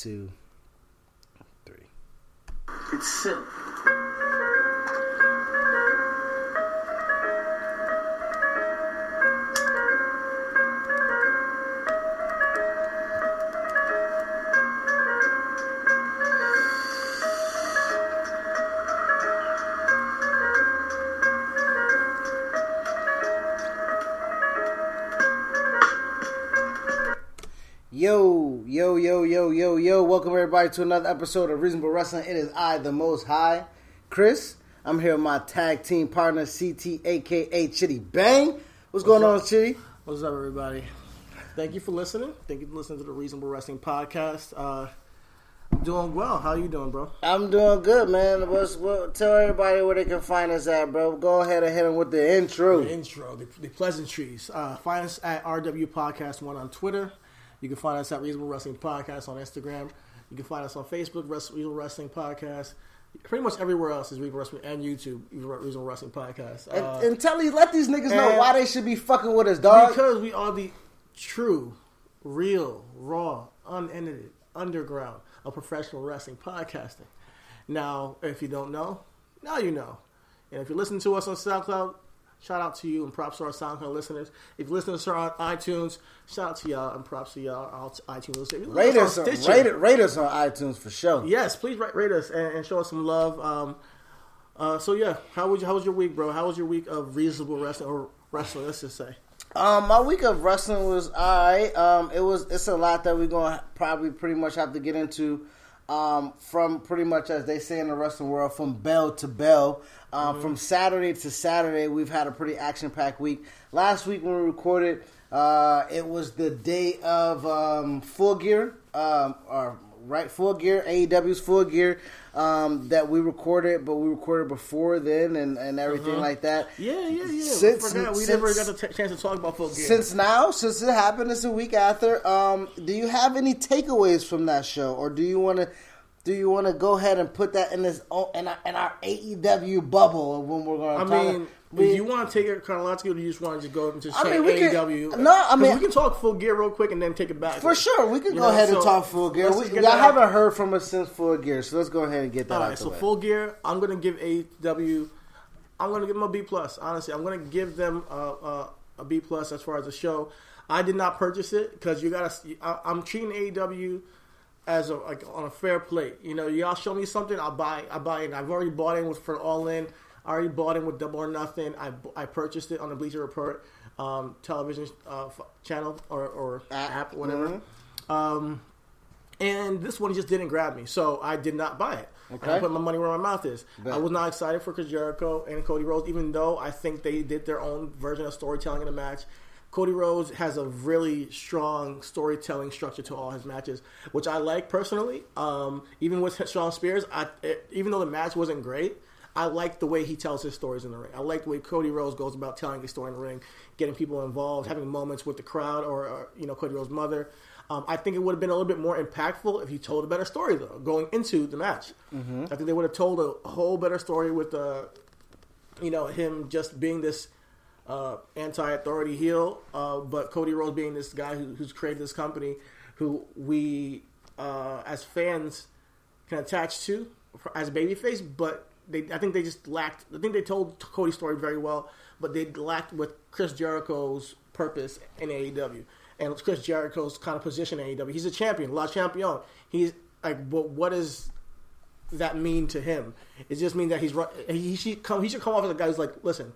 two, three. It's simple. Yo, yo, yo, yo, yo, yo. Welcome everybody to another episode of Reasonable Wrestling. It is I, the most high, Chris. I'm here with my tag team partner, CT, aka Chitty Bang. What's, going on, Chitty? What's up, everybody? Thank you for listening. Thank you for listening to the Reasonable Wrestling Podcast. Uh, I'm doing well. How you doing, bro? I'm doing good, man. What's, what, tell everybody where they can find us at, bro. Go ahead and hit them with the intro. The intro, the, the pleasantries. Uh, find us at RW Podcast One on Twitter. You can find us at Reasonable Wrestling Podcast on Instagram. You can find us on Facebook, Reasonable Wrestling Podcast. Pretty much everywhere else is Reasonable Wrestling and YouTube, Reasonable Wrestling Podcast. And, Uh, and tell these, let these niggas know why they should be fucking with us, dog. because we are the true, real, raw, unedited underground of professional wrestling podcasting. Now, if you don't know, now you know. And if you listen to us on SoundCloud, shout out to you and props to our SoundCloud listeners. If you listen to us on iTunes, shout out to y'all and props to y'all all iTunes listeners. Rate us, on rate, it- rate us on iTunes for sure. Yes, please rate, rate us and, and show us some love. Um, uh, so yeah, how was how was your week, bro? How was your week of reasonable wrestling or wrestling? Let's just say. Um, my week of wrestling was alright. Um, it was it's a lot that we're gonna probably pretty much have to get into. Um, from pretty much as they say in the wrestling world, from bell to bell. Um, From Saturday to Saturday, we've had a pretty action packed week. Last week when we recorded, uh, it was the day of um, Full Gear, um, or right Full Gear, AEW's Full Gear um, that we recorded, but we recorded before then and, and everything like that. Yeah, yeah, yeah. Since- we since- never got the chance to talk about full gear. Since now, since it happened, it's a week after. Um, do you have any takeaways from that show, or do you want to? Do you want to go ahead and put that in this oh, in our, in our AEW bubble when we're going I to? mean, we, you want to take it chronologically, or do you just want to just go and just I mean, we can- no, I mean- we can talk full gear real quick and then take it back. for sure, we can You go know, ahead and talk full gear. We, y'all that out. haven't heard from us since full gear, so let's go ahead and get that All out right, the so way. full gear. I'm gonna give AEW. I'm gonna give them a B plus. Honestly, I'm gonna give them a, a, a B plus as far as the show. I did not purchase it because you gotta. I, I'm treating AEW as a like on a fair plate. You know, y'all show me something, I'll buy. I buy it. I've already bought in with for All In. I already bought in with Double or Nothing. I, I purchased it on the Bleacher Report um, television uh, f- channel or, or app, whatever. Um, and this one just didn't grab me, so I did not buy it. And I put my money where my mouth is. Bet. I was not excited for Chris Jericho and Cody Rhodes, even though I think they did their own version of storytelling in the match. Cody Rhodes has a really strong storytelling structure to all his matches, which I like personally. Um, even with Shawn Spears, I, it, even though the match wasn't great, I like the way he tells his stories in the ring. I like the way Cody Rhodes goes about telling his story in the ring, getting people involved, having moments with the crowd or, or you know Cody Rhodes' mother. Um, I think it would have been a little bit more impactful if he told a better story though, going into the match. I think they would have told a whole better story with uh, you know him just being this uh, anti-authority heel, uh, but Cody Rhodes being this guy who, who's created this company, who we uh, as fans can attach to as a babyface, but they I think they just lacked. I think they told Cody's story very well, but they lacked with Chris Jericho's purpose in AEW and Chris Jericho's kind of position in AEW. He's a champion, Le Champion. He's like, but what does that mean to him? It just means that he's he should come. He should come off as a guy who's like, listen,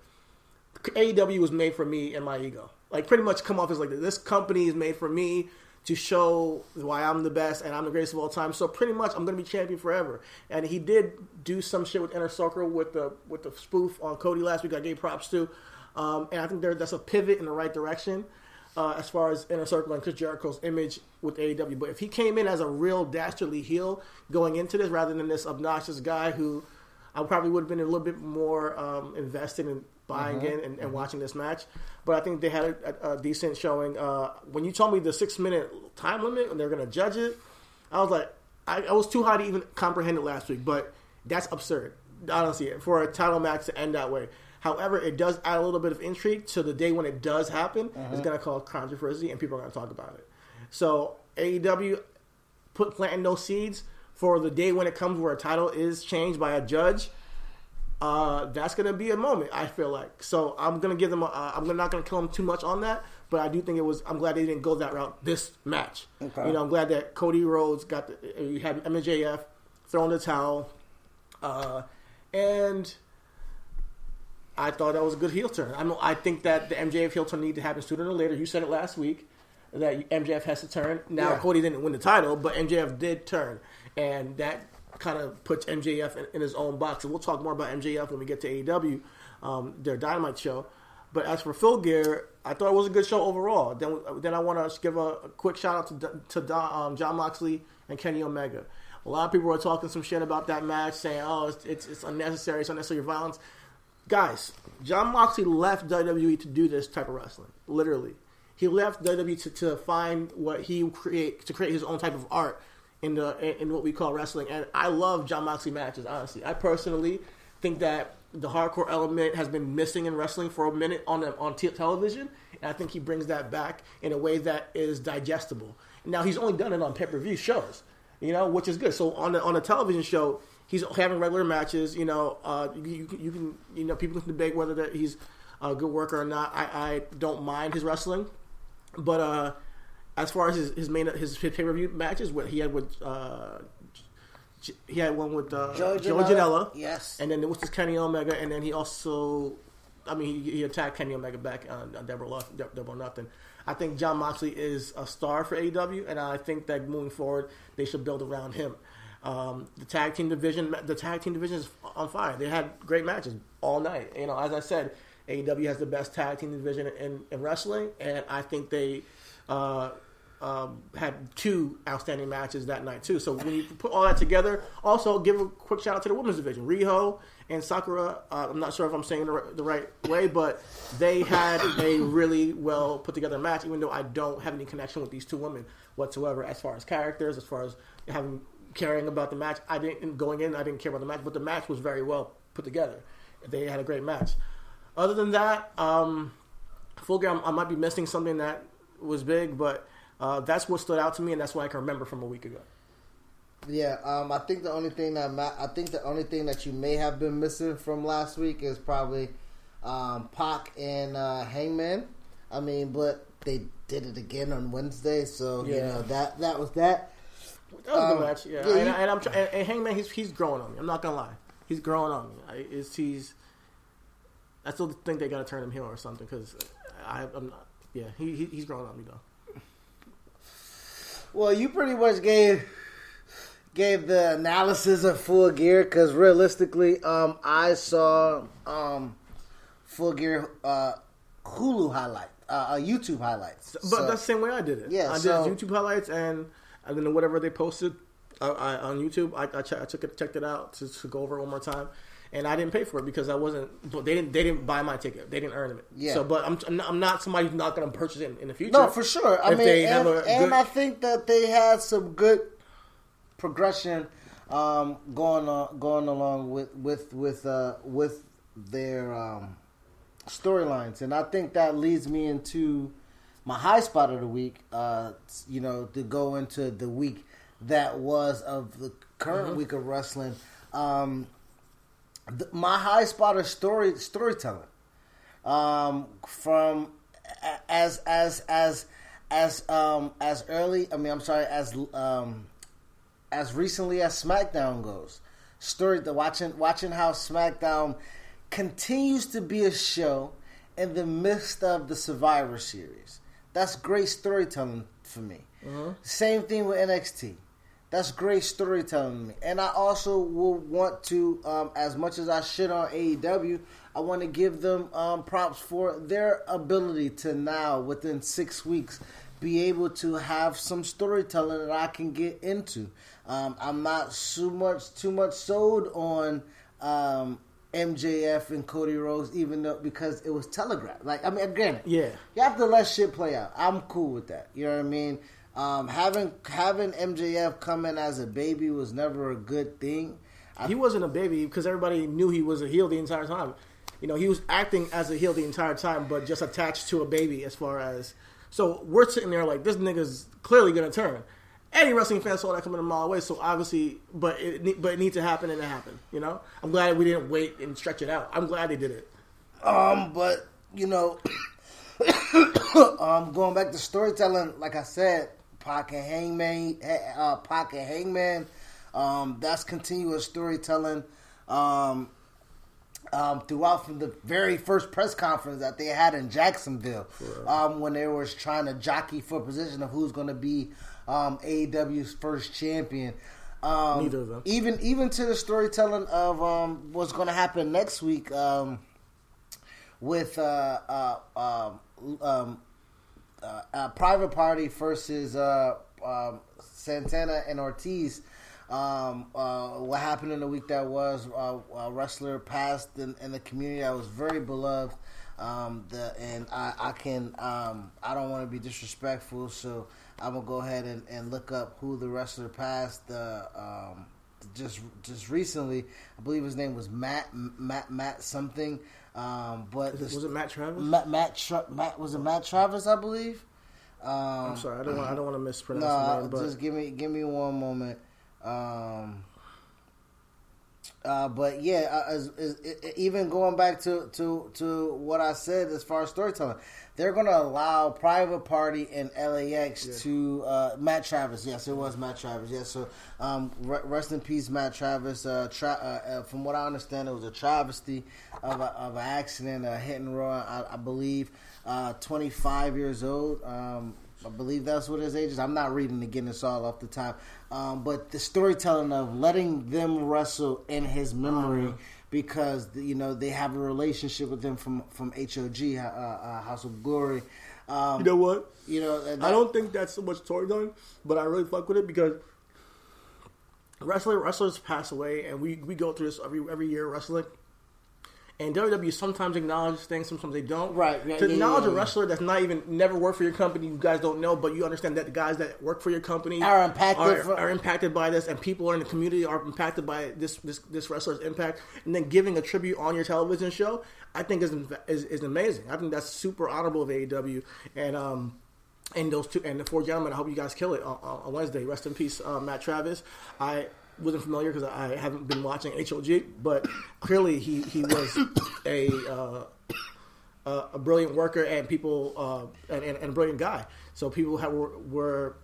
AEW was made for me and my ego. Like pretty much come off as like this company is made for me to show why I'm the best and I'm the greatest of all time. So pretty much I'm gonna be champion forever. And he did do some shit with Inner Circle with the with the spoof on Cody last week. I gave props to, um, and I think there that's a pivot in the right direction. Uh, as far as Inner Circle and Chris Jericho's image with AEW, but if he came in as a real dastardly heel going into this, rather than this obnoxious guy who I probably would have been a little bit more um, invested in buying uh-huh. in and, and uh-huh. watching this match. But I think they had a, a, a decent showing. Uh, when you told me the six minute time limit and they're going to judge it, I was like, I, I was too high to even comprehend it last week. But that's absurd, honestly, for a title match to end that way. However, it does add a little bit of intrigue to the day when it does happen. It's uh-huh. going to cause controversy and people are going to talk about it. So AEW, put planting those seeds for the day when it comes where a title is changed by a judge. Uh, that's gonna be a moment. I feel like so. I'm gonna give them. A, uh, I'm not gonna kill them too much on that, but I do think it was. I'm glad they didn't go that route this match. Okay. You know, I'm glad that Cody Rhodes got the. You had MJF throwing the towel, uh, and I thought that was a good heel turn. I I think that the MJF heel turn need to happen sooner or later. You said it last week that MJF has to turn. Now Yeah. Cody didn't win the title, but MJF did turn, and that kind of puts MJF in, in his own box. And we'll talk more about MJF when we get to AEW, um, their Dynamite show. But as for Full Gear, I thought it was a good show overall. Then, then I want to give a, a quick shout out to to um, Jon Moxley and Kenny Omega. A lot of people were talking some shit about that match, saying, "Oh, it's it's, it's unnecessary, it's unnecessary violence." Guys, Jon Moxley left WWE to do this type of wrestling. Literally, he left WWE to, to find what he create to create his own type of art in the in, what we call wrestling. And I love Jon Moxley matches. Honestly, I personally think that the hardcore element has been missing in wrestling for a minute on the, on t- television, and I think he brings that back in a way that is digestible. Now he's only done it on pay per view shows, you know, which is good. So on the on a television show, he's having regular matches. You know, uh, you, you can you know people can debate whether that he's a good worker or not. I, I don't mind his wrestling, but uh, as far as his, his main his pay per view matches, what he had with uh, he had one with uh, Joey Joe Janela. Yes. and then there was this Kenny Omega, and then he also, I mean, he, he attacked Kenny Omega back on, on Lo- Double Nothing. I think Jon Moxley is a star for AEW, and I think that moving forward, they should build around him. Um, the tag team division, the tag team division is on fire. They had great matches all night. You know, as I said, AEW has the best tag team division in, in wrestling, and I think they uh, um, had two outstanding matches that night too. So when you put all that together, also give a quick shout out to the women's division, Riho and Sakura. Uh, I'm not sure if I'm saying the right, the right way, but they had a really well put together match. Even though I don't have any connection with these two women whatsoever, as far as characters, as far as having caring about the match, I didn't going in. I didn't care about the match, but the match was very well put together. They had a great match. Other than that, um, full gear, I might be missing something that was big, but uh, that's what stood out to me, and that's what I can remember from a week ago. Yeah, um, I think the only thing that ma- I think the only thing that you may have been missing from last week is probably um, Pac and uh, Hangman. I mean, but they did it again on Wednesday, so you know that that was that. That was a Um, good match, yeah. yeah, and, you- and I'm try- and, and Hangman, he's he's growing on me. I'm not gonna lie, he's growing on me. I, it's, he's. I still think they gotta turn him heel or something because I'm not. Yeah, he, he he's growing on me though. Well, you pretty much gave gave the analysis of Full Gear because realistically, um, I saw um, Full Gear uh, Hulu highlight, uh, uh, YouTube highlights. But So- that's the same way I did it. Yeah, I so- did YouTube highlights and and then whatever they posted uh, I, on YouTube, I, I, che- I took it, checked it out to, to go over it one more time, and I didn't pay for it because I wasn't. But they didn't. They didn't buy my ticket. They didn't earn it. Yeah. So, but I'm I'm not, I'm not somebody who's not going to purchase it in, in the future. No, for sure. I mean, and, and good- I think that they had some good progression um, going on, going along with with with uh, with their um, storylines, and I think that leads me into my high spot of the week. Uh, you know, to go into the week that was of the current Mm-hmm. week of wrestling. Um, my high spot is story storytelling um, from as as as as um as early I mean I'm sorry as um as recently as SmackDown goes. Story the watching watching how SmackDown continues to be a show in the midst of the Survivor Series. That's great storytelling for me. Same thing with NXT. That's great storytelling to me. And I also will want to, um, as much as I shit on AEW, I want to give them um, props for their ability to now, within six weeks, be able to have some storytelling that I can get into. Um, I'm not too much too much sold on um, MJF and Cody Rhodes, even though because it was telegraphed. Like I mean, granted, Yeah. you have to let shit play out. I'm cool with that. You know what I mean? Um, having having MJF come in as a baby was never a good thing. I, he wasn't a baby because everybody knew he was a heel the entire time. You know, he was acting as a heel the entire time, but just attached to a baby as far as. So we're sitting there like, this nigga's clearly to turn. any wrestling fan saw that coming a mile away. So obviously, but it but it needs to happen, and it happened. You know, I'm glad we didn't wait and stretch it out. I'm glad they did it. Um, but you know, um, going back to storytelling, like I said, Pocket Hangman, uh, Pocket Hangman, um, that's continuous storytelling. Um, um, throughout from the very first press conference that they had in Jacksonville, um, when they was trying to jockey for position of who's going to be um, AEW's first champion. Um, Neither of them. Even even to the storytelling of um, what's going to happen next week um, with uh, uh, um, uh, uh, Private Party versus uh, um, Santana and Ortiz. Um, uh, what happened in the week that was uh, a wrestler passed in, in the community that was very beloved. Um, the and I, I can um, I don't want to be disrespectful, so I'm gonna go ahead and, and look up who the wrestler passed. Uh, um, just just recently, I believe his name was Matt Matt Matt something. Um, but Was it, was it Matt Travis? Matt Matt, Tra- Matt was it Matt Travis, I believe. Um, I'm sorry, I don't want I don't want to mispronounce no, the name, but just give me give me one moment. Um, uh, but yeah, uh, as, as, even going back to, to, to what I said as far as storytelling, they're going to allow Private Party and LAX Yeah. to uh, Matt Travis. Yes, it was Matt Travis. Yes, so um, re- rest in peace, Matt Travis. Uh, tra- uh, uh, from what I understand, it was a travesty of a, of an accident, a hit and run. I, I believe uh, 25 years old. Um, I believe that's what his age is. I'm not reading again this all off the top. Um, but the storytelling of letting them wrestle in his memory because you know they have a relationship with him from from HOG uh, uh, House of Glory. Um, you know what? you know, that- I don't think that's so much storytelling, but I really fuck with it because wrestler wrestlers pass away, and we, we go through this every every year wrestling. And WWE sometimes acknowledges things, sometimes they don't. Right, yeah, to yeah, acknowledge yeah, a wrestler that's not even never worked for your company, you guys don't know, but you understand that the guys that work for your company Are impacted are, from- are impacted by this, and people in the community are impacted by this this this wrestler's impact. And then giving a tribute on your television show, I think is is, is amazing. I think that's super honorable of AEW, and um, and those two and the four gentlemen. I hope you guys kill it on, on Wednesday. Rest in peace, uh, Matt Travis. I wasn't familiar because I haven't been watching HOG, but clearly he he was a. Uh, uh, a brilliant worker and people uh, and, and, and a brilliant guy. So people have, were, were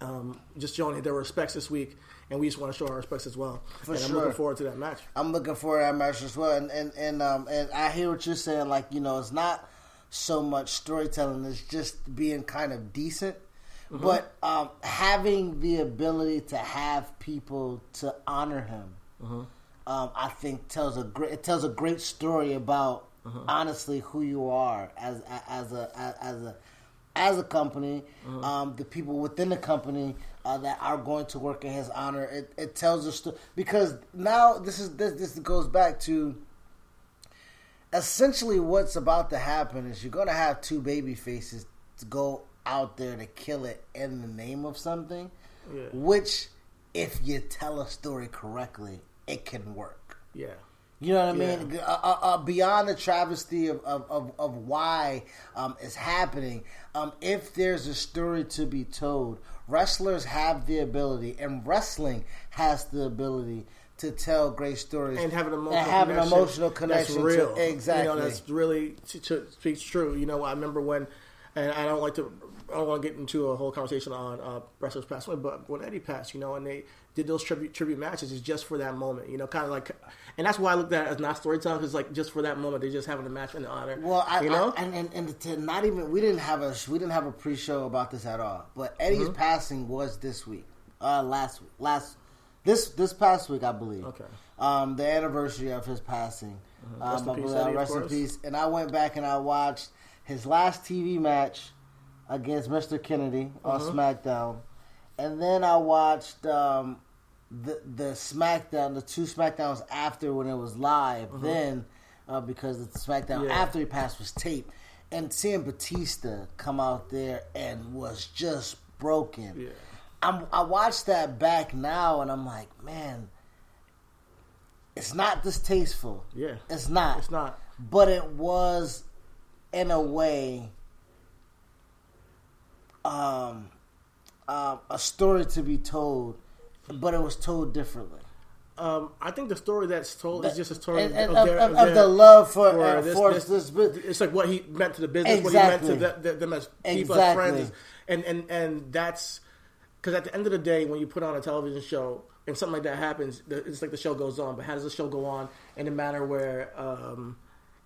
um, just showing their respects this week, and we just want to show our respects as well. For and I'm sure. looking forward to that match. I'm looking forward to that match as well, and and and um and I hear what you're saying. Like you know, it's not so much storytelling; it's just being kind of decent. Mm-hmm. But um, having the ability to have people to honor him, Mm-hmm. um, I think tells a great it tells a great story about Mm-hmm. honestly who you are as as a as a as a company, Mm-hmm. um, the people within the company uh, that are going to work in his honor. It, it tells a story because now this is this this goes back to essentially what's about to happen is you're going to have two baby faces to go out there to kill it in the name of something, Yeah. which if you tell a story correctly, it can work. Yeah. You know what I Yeah. mean? Uh, uh, uh, beyond the travesty of, of, of, of why um, it's happening, um, if there's a story to be told, wrestlers have the ability, and wrestling has the ability to tell great stories and have an emotional and have an connection emotional connection. That's real. To, exactly. You know, that's really to, to speaks true. You know, I remember when, and I don't like to, I don't want to get into a whole conversation on uh, wrestlers passed away, but when Eddie passed, you know, and they did those tribute tribute matches, it's just for that moment. You know, kind of like, and that's why I looked at it as not storytelling because like just for that moment, they're just having a match in honor. Well, I, you know, I, and, and and to not even we didn't have a we didn't have a pre-show about this at all. But Eddie's Mm-hmm. passing was this week, uh, last week, last this this past week, I believe. Okay. Um, the anniversary of his passing. Rest Um, in peace, believe- Eddie, rest in peace. And I went back and I watched his last TV match against Mr. Kennedy on Uh-huh. SmackDown, and then I watched um, the the SmackDown, the two SmackDowns after when it was live. Then uh, because the SmackDown. Yeah. after he passed was taped, and seeing Batista come out there and was just broken. Yeah. I'm, I watched that back now, and I'm like, man, it's not distasteful. yeah, It's not. it's not. But it was, in a way, um, um, a story to be told, but it was told differently. Um, I think the story that's told is just a story And- and of, of, their, of- of their- the love for, for uh, this- for this- this, bit. It's like what he meant to the business, what he meant to Exactly. the, the, them as people, Exactly. as friends, and and and that's because at the end of the day, when you put on a television show and something like that happens, it's like the show goes on. But how does the show go on in a manner where um,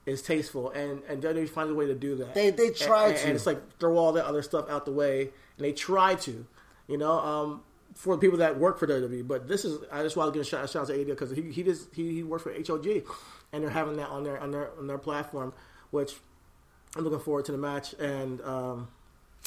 is tasteful and and WWE finds a way to do that. They- they try and, to. and it's like throw all that other stuff out the way, and they try to, you know. Um, for the people that work for WWE, but this is I just want to give a shout, a shout out to AD because he he just he, he works for HOG, and they're having that on their on their on their platform, which I'm looking forward to the match, and um,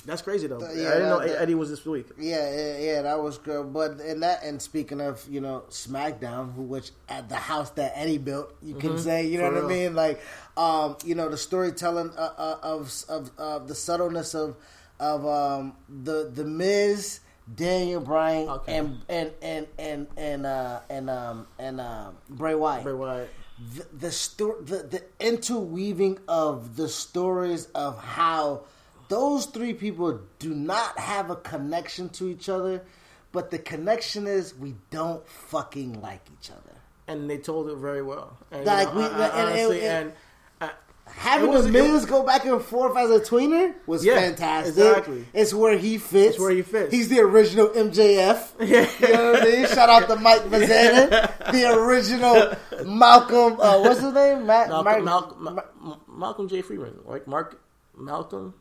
that's crazy though. yeah, I didn't know that- Eddie was this week. Yeah, yeah, yeah, that was good. But in that, and speaking of, you know, SmackDown, who which at the house that Eddie built, you can say, you know Mm-hmm. For what I mean? Like, um, you know, the storytelling uh, uh, of of uh, the subtleness of of um, the the Miz, Daniel Bryan, Okay. and and and and and uh, and um, and um, Bray Wyatt Bray Wyatt. the the, sto- the the interweaving of the stories of how those three people do not have a connection to each other, but the connection is we don't fucking like each other. and they told it very well. And, Like, you know, we- I- I- and- honestly, and- and, I- Having was- the Miz go back and forth as a tweener was Yeah, fantastic. exactly. It's where he fits. It's where he fits. He's the original MJF. You know what I mean? Shout out to Mike Mizanin, the original Malcolm. Uh, what's his name? Matt, Malcolm, Mark- Malcolm, Ma- Malcolm J. Freeman, like Mark Malcolm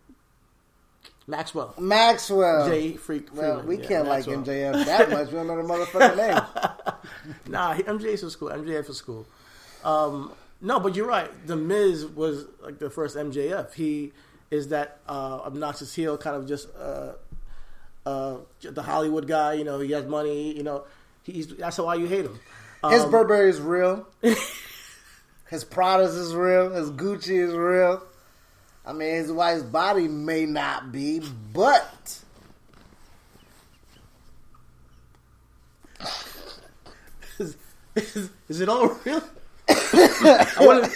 Maxwell Maxwell. J. Freak. Well, Freeman. we yeah, can't Maxwell. like MJF that much. We don't know the motherfucking name. Nah, MJF was cool. MJF was cool. Um, no, but you're right. The Miz was like the first MJF. He is that uh, obnoxious heel, kind of just uh, uh, the Hollywood guy. You know, he has money. You know, he's that's why you hate him. His Um, Burberry is real. his Pradas is real. His Gucci is real. I mean, his wife's body may not be, but is, is, is it all real? I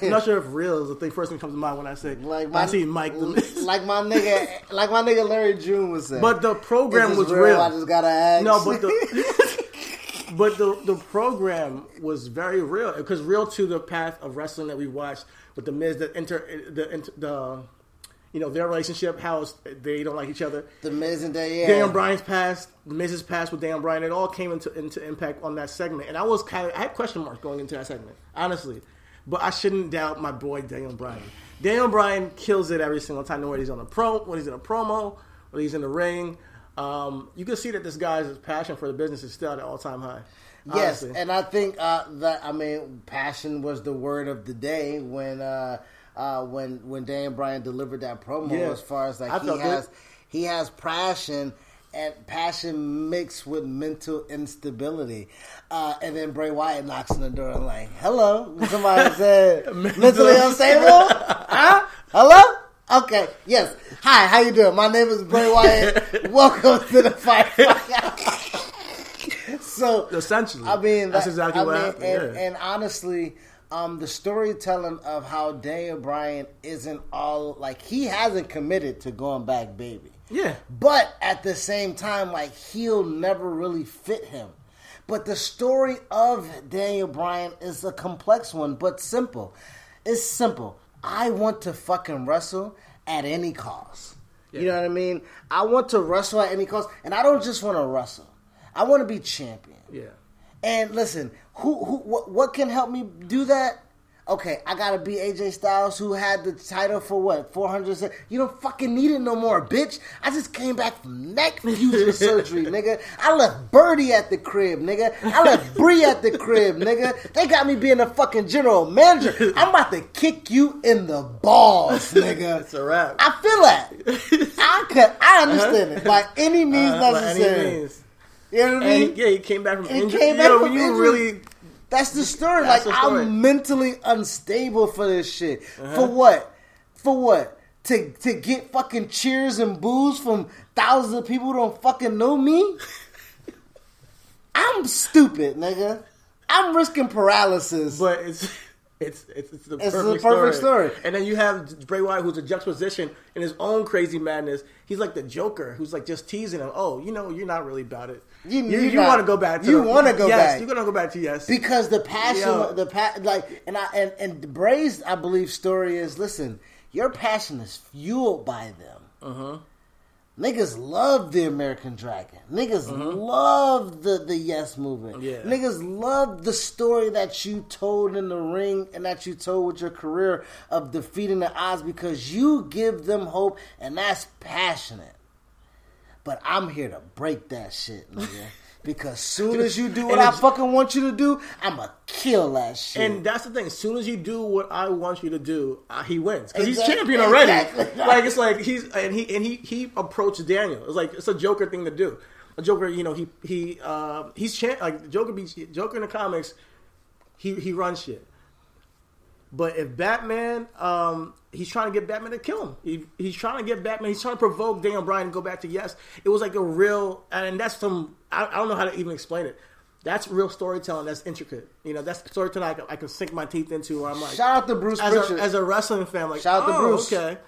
I'm not sure if real is the thing first thing comes to mind when I say like I see Mike. The like my nigga, like my nigga Larry June was saying. but the program was this real. I just gotta ask. No, but the but the the program was very real because real to the path of wrestling that we watched with the Miz, the inter the inter, the you know their relationship, how they don't like each other. the Miz and yeah. Daniel Bryan's past, Miz's past with Daniel Bryan, it all came into into impact on that segment, and I was kind of I had question marks going into that segment, honestly. But I shouldn't doubt my boy Daniel Bryan. Daniel Bryan kills it every single time. Whether he's on a pro, when he's in a promo, when he's in the ring, um, you can see that this guy's passion for the business is still at an all time high. Yes, honestly. and I think uh, that I mean, passion was the word of the day when uh, uh, when when Dan Bryan delivered that promo. Yeah. As far as I like he has good. he has passion and passion mixed with mental instability, uh, and then Bray Wyatt knocks on the door and like, "Hello," somebody said, "Mentally unstable." huh? Hello. Okay. Yes. Hi. How you doing? My name is Bray Wyatt. Welcome to the fight. so essentially, I mean, that's that- exactly I what mean, happened. And, yeah. and honestly, um, the storytelling of how Daniel Bryan isn't all like he hasn't committed to going back, baby. yeah, But at the same time, like he'll never really fit him. But the story of Daniel Bryan is a complex one, but simple. It's simple. I want to fucking wrestle at any cost. You know what I mean? I want to wrestle at any cost, and I don't just want to wrestle. I want to be champion. yeah. And listen, who who what, what can help me do that? Okay, I gotta be AJ Styles, who had the title for what four hundred. You don't fucking need it no more, bitch. I just came back from neck fusion surgery, nigga. I left Birdie at the crib, nigga. I left Brie at the crib, nigga. They got me being a fucking general manager. I'm about to kick you in the balls, nigga. It's a wrap. I feel that. I could. I understand it by any means Uh, by any necessary. means. You know what I mean? Yeah, he came back from And injury. came back Yo, from you injury. really That's the story. That's like the story. I'm mentally unstable for this shit. Uh-huh. For what? For what? To to get fucking cheers and boos from thousands of people who don't fucking know me? I'm stupid, nigga. I'm risking paralysis. but it's It's it's, it's the It's the perfect, perfect story. story. And then you have Bray Wyatt, who's a juxtaposition in his own crazy madness. He's like the Joker, who's like just teasing him. Oh, you know, you're not really about it. You- you, you're you want to go back. To you wanna go yes, back. You're gonna go back to yes. because the passion, Yo. the pa- like, and I and and Bray's, I believe, story is listen. Your passion is fueled by them. Uh-huh. Niggas love the American Dragon. Niggas love the the Yes movement. Uh-huh. Yeah. Niggas love the story that you told in the ring and that you told with your career of defeating the odds because you give them hope and that's passionate. But I'm here to break that shit, nigga. Because soon as you do what I fucking want you to do, I'ma kill that shit. And that's the thing. As soon as you do what I want you to do, uh, he wins because he's champion already. exactly. Like it's like he's and he and he he approached Daniel. It's like it's a Joker thing to do. A Joker, you know, he he uh, he's champ like Joker be Joker in the comics. He he runs shit. But if Batman, um, he's trying to get Batman to kill him. He, he's trying to get Batman. He's trying to provoke Daniel Bryan to go back to yes. It was like a real, and that's some. I, I don't know how to even explain it. That's real storytelling. That's intricate. You know, that's storytelling I can, I can sink my teeth into. Where I'm like, Shout out to Bruce as a, as a wrestling fan, like, Shout out to oh, Bruce. Okay,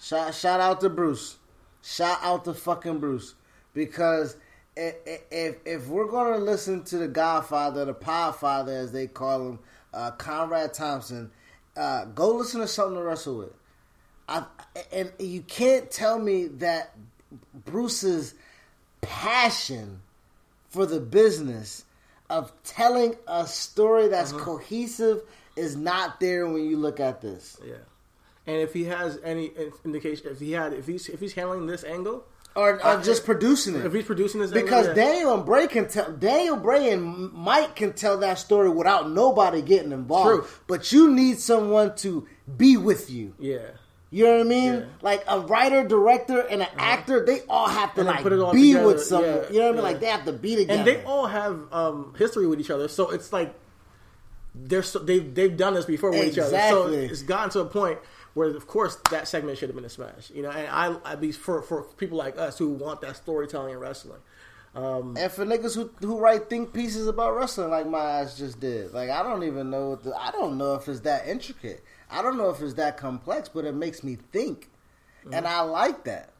Shout, shout out to Bruce. Shout out to fucking Bruce. Because if if we're gonna listen to the Godfather, the Podfather as they call him, uh, Conrad Thompson, uh, go listen to something to wrestle with. I, and you can't tell me that Bruce's passion for the business of telling a story that's Uh-huh. cohesive is not there when you look at this. yeah. And if he has any indication, if he had, if he's if he's handling this angle, Uh, just producing it. if he's producing this Because yeah. Daniel and Bray can tell Daniel Bray and Mike can tell that story without nobody getting involved. True. But you need someone to be with you. yeah. You know what I mean? Yeah. Uh-huh. Like a writer, director, and an actor, they all have to like put it all be together, with someone. you know what I mean? Like they have to be together. and they all have um, history with each other. So it's like they're so, they've they've done this before with each other. So it's gotten to a point where, of course, that segment should have been a smash. You know, and I I be for for people like us who want that storytelling in wrestling. Um, and for niggas who who write think pieces about wrestling like my ass just did, like I don't even know what the, I don't know if it's that intricate. I don't know if it's that complex, but it makes me think, and I like that.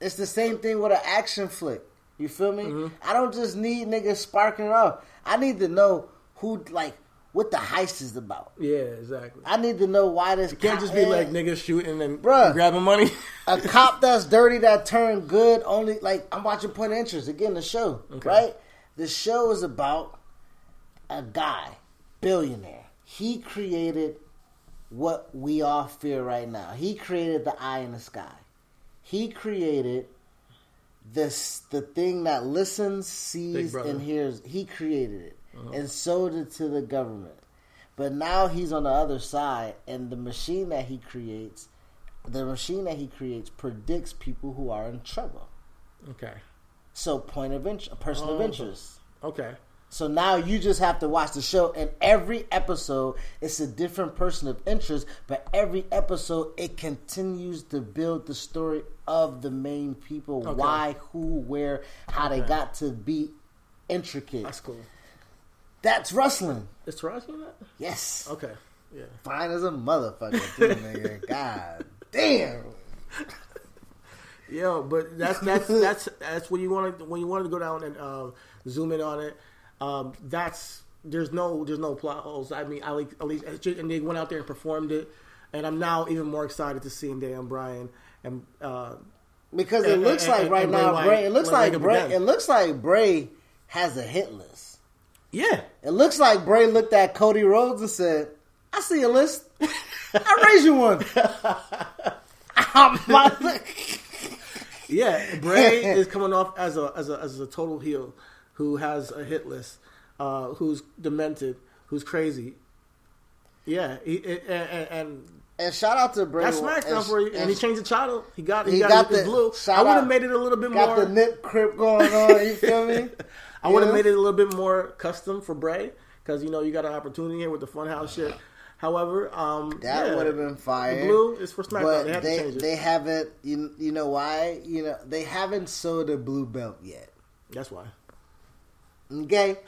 It's the same thing with an action flick. You feel me? I don't just need niggas sparking up. I need to know who like what the heist is about. yeah, exactly. I need to know why this Can't just be like niggas shooting and Bruh. grabbing money. a cop that's dirty that turned good only like I'm watching Point of Interest again the show right the show is about a guy billionaire he created what we all fear right now he created the eye in the sky he created this the thing that listens sees and hears he created it Uh-huh. and sold it to the government but now he's on the other side and the machine that he creates the machine that he creates predicts people who are in trouble. okay, So point of interest, a person of Oh. interest. okay, So now you just have to watch the show, and every episode it's a different person of interest. But every episode it continues to build the story of the main people, Okay. why, who, where, how they got to be intricate. that's cool. That's wrestling. Is Taraji in that? Yes, Okay, yeah. fine as a motherfucker, too, nigga. God damn. Yo, but that's that's that's that's when you want to when you want to go down and um, zoom in on it. Um, that's there's no there's no plot holes. I mean, I like at least and they went out there and performed it, and I'm now even more excited to see Dan Bryan and uh, Because it And- looks and- like and- right Bray now, Wyatt Bray. It looks like Bray. It looks like Bray has a hit list. Yeah, It looks like Bray looked at Cody Rhodes and said, "I see a list. I raise you one." Yeah. Bray is coming off as a as a as a total heel who has a hit list, uh, who's demented, who's crazy. Yeah, he, and, and, and and shout out to Bray. That's. SmackDown for you. And he changed the title. He got he, He got, got the- blue. I would have made it a little bit got more. Got the nip crip going on. You feel me? I would have made it a little bit more custom for Bray because you know you got an opportunity here with the Funhouse shit. However, um, That yeah, would have been fire. The blue is for SmackDown. But they have they, they haven't. You, you know why? You know they haven't sold a blue belt yet. That's why. Okay,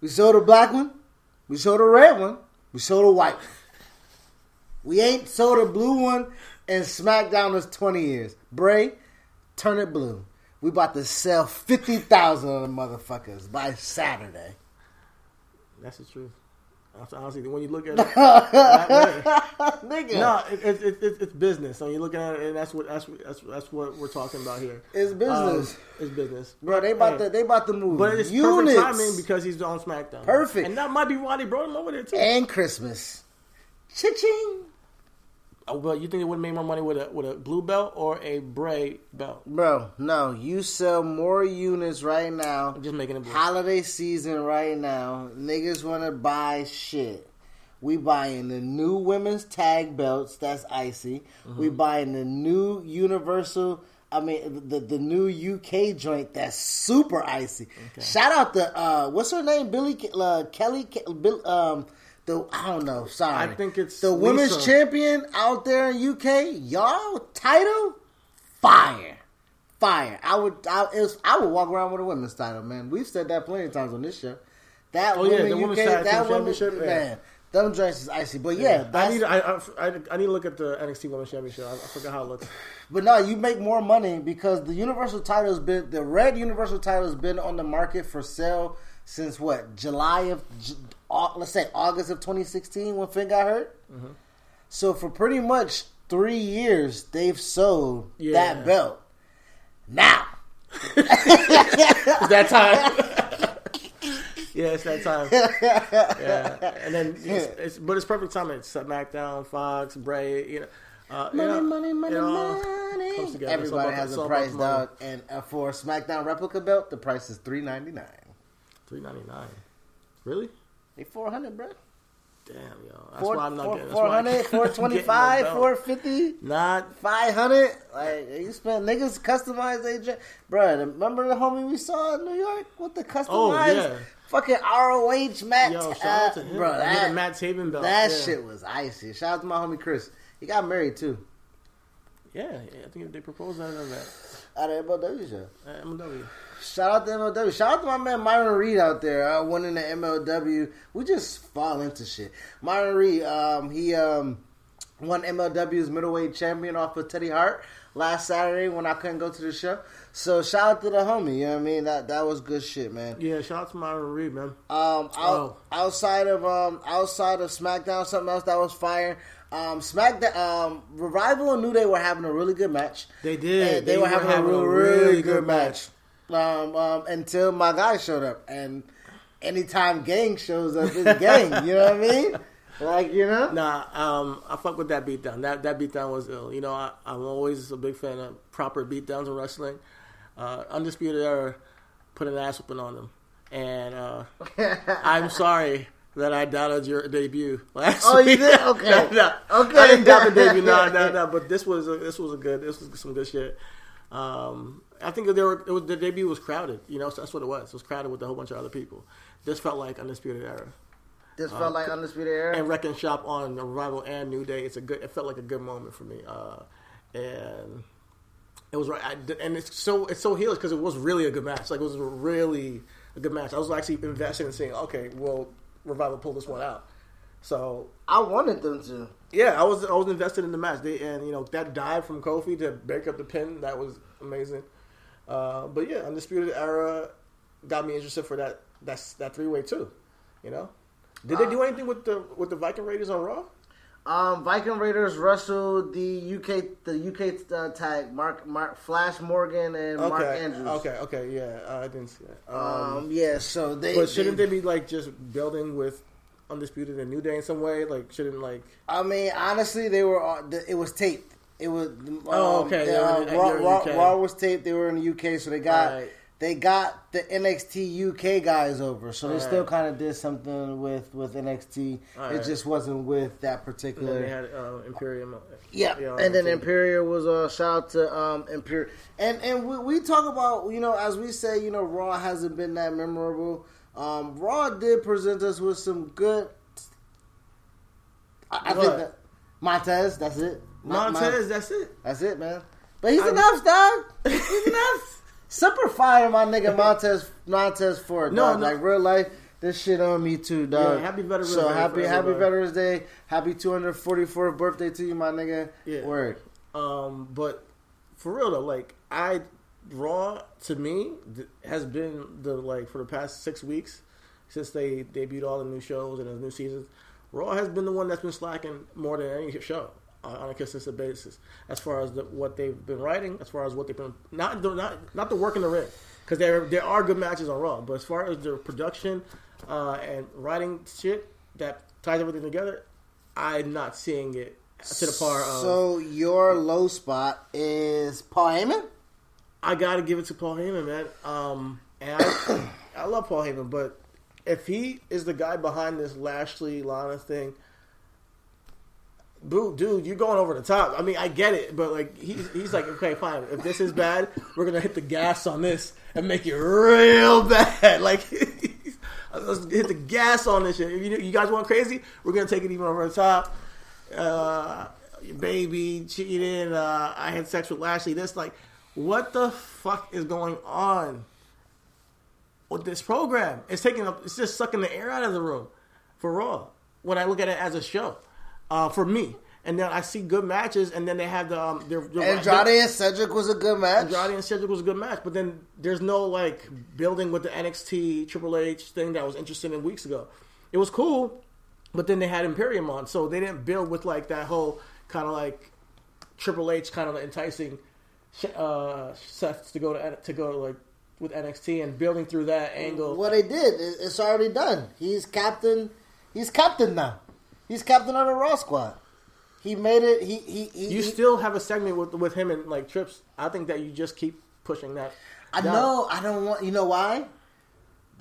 we sold a black one. We sold a red one. We sold a white. one. We ain't sold a blue one in SmackDown was 20 years. Bray, turn it blue. We about to sell 50,000 of the motherfuckers by Saturday. That's the truth. Honestly, when you look at it, Nigga. no, it, it, it, it, it's business. So you're looking at it, and that's what that's that's that's what we're talking about here. It's business. Um, it's business, Bro, they about to they about to move But it's units perfect timing because he's on SmackDown. Perfect. and that might be why they brought him over there too. and Christmas. Cha-ching. Oh, but you think it would have made more money with a with a blue belt or a Bray belt? Bro, no, you sell more units right now. I'm just making it blue. Holiday season right now. Niggas want to buy shit. We buying the new women's tag belts. That's icy. We buying the new Universal. I mean, the the new UK joint. That's super icy. Shout out to uh, what's her name? Billy uh, Kelly. Bill, um, the I don't know. Sorry, I think it's the women's champion out there in UK. Y'all title fire. Fire! I would, I, was, I would walk around with a women's title, man. We've said that plenty of times on this show. That Oh, yeah, the UK, women's tag that team women, championship, yeah. man, them joints is icy. But yeah, I need I, I, I, need to look at the NXT Women's Championship. I, I forgot how it looks. but no, you make more money because the Universal title has been the red Universal title has been on the market for sale since what July of let's say August of 2016 when Finn got hurt. Mm-hmm. So for pretty much three years, they've sold Yeah. that belt. Now, It's that time. yeah, it's that time. Yeah, and then it's, it's but it's perfect timing. It's SmackDown, Fox, Bray. You know, uh, you money, know, money, money, money. together. Everybody has a price, dog. And uh, for a SmackDown replica belt, the price is three ninety nine. Three ninety nine. Really? They four hundred, bro. Damn, yo. That's Four, why I'm not four, getting. That's why I 400, can't- 425, getting no belt. 450, Not 500. Like, you spend niggas customize they dress. Bro, remember the homie we saw in New York with the customized Oh, yeah. fucking ROH match? yo. Shout Uh, out to him. Bro, that, at Matt Taven belt. that yeah. shit was icy. Shout out to my homie Chris. He got married too. Yeah, yeah, I think they proposed that in that At the MLW show. uh, MLW. Shout out to MLW. Shout out to my man Myron Reed out there, uh, winning the MLW. We just fall into shit. Myron Reed, um, he um, won MLW's middleweight champion off of Teddy Hart last Saturday when I couldn't go to the show. So shout out to the homie. You know what I mean? That that was good shit, man. Yeah, shout out to Myron Reed, man. Um, out, Oh. outside of um, outside of SmackDown, something else that was fire. Um, SmackDown, um, Revival and New Day were having a really good match. They did. And they, were having, a real, really good match. Um, um, until my guy showed up, and anytime gang shows up, it's gang. you know what I mean? Like you know, Nah, um, I fuck with that beatdown. That that beatdown was ill. You know, I, I'm always a big fan of proper beatdowns in wrestling. Uh, Undisputed Era put an ass whooping on them, and uh, I'm sorry that I doubted your debut last Oh, you week. did? Okay. no, no. Okay. I didn't doubt the debut. No, no, no. But this was a, this was a good. This was some good shit. Um, I think there were it was, the debut was crowded. You know, so that's what it was. It was crowded with a whole bunch of other people. This felt like Undisputed Era this felt like undisputed era. and Wreck and Shop on Revival and New Day. It's a good. It felt like a good moment for me, uh, and it was right. I, and it's so it's so healed because it was really a good match. Like it was really a good match. I was actually invested in seeing. Okay, well, Revival pull this one out. So I wanted them to. yeah, I was I was invested in the match. They and you know that dive from Kofi to break up the pin that was amazing. Uh, but yeah, Undisputed Era got me interested for that that's that three way too. You know, did they do anything with the with the Viking Raiders on Raw? Um, Viking Raiders wrestled the UK the UK uh, tag Mark Mark Flash Morgan and Mark Andrews. Okay, okay, yeah, uh, I didn't see that. Um, Um, yeah, so they. but shouldn't they be like just building with Undisputed and New Day in some way? Like, shouldn't like I mean, honestly, they were. It was taped. It was. Um, Oh, okay, uh, in- Raw, they were in Raw- Raw was taped. They were in the UK, so they got Right. they got the NXT UK guys over. So they still kind of did something with with NXT. It Right. just wasn't with that and particular. then they had uh, Imperium? Yeah, Yeah, and then team. Imperial was a uh, shout out to um, Imperial, and and we, we talk about you know as we say you know Raw hasn't been that memorable. Um, Raw did present us with some good. I, I think that Montez. That's it. Mon- Montez, Mon- that's it. that's it, man. But he's I- enough, dog. He's enough. Super fire, my nigga Montez Montez for No, dog. no. like real life. this shit on me too, dog. Yeah, happy Veterans so Day happy, happy everybody. Veterans Day. Happy 244th birthday to you, my nigga. Yeah. Word. Um, but for real though, like I Raw to me th- has been the like for the past six weeks since they debuted all the new shows and the new seasons. Raw has been the one that's been slacking more than any show on a consistent basis, as far as the, what they've been writing, as far as what they've been not the, not not the work in the ring, because there there are good matches on Raw, but as far as their production uh, and writing shit that ties everything together, I'm not seeing it to the par of. So your low spot is Paul Heyman. I got to give it to Paul Heyman, man. Um, and I, I love Paul Heyman, but if he is the guy behind this Lashley Lana thing, boo, dude, you're going over the top. I mean, I get it, but like he's he's like, okay, fine. If this is bad, we're gonna hit the gas on this and make it real bad. Like. Let's hit the gas on this shit. If you, you guys want crazy, we're gonna take it even over the top. Uh, baby cheated. Uh, I had sex with Lashley. This like, what the fuck is going on with this program? It's taking up. It's just sucking the air out of the room for Raw. When I look at it as a show, uh, for me, and then I see good matches, and then they have the um, their, their, Andrade and Cedric was a good match. Andrade and Cedric was a good match, but then there's no like building with the NXT Triple H thing that was interesting in weeks ago. It was cool, but then they had Imperium on, so they didn't build with like that whole kind of like Triple H kind of enticing uh, Seth to go to to go to like with NXT and building through that angle. What they did, it's already done. He's captain. He's captain now. He's captain of the Raw squad. He made it. He he. he You he- still have a segment with with him and like Trips. I think that you just keep pushing that. I down. know. I don't want. You know why?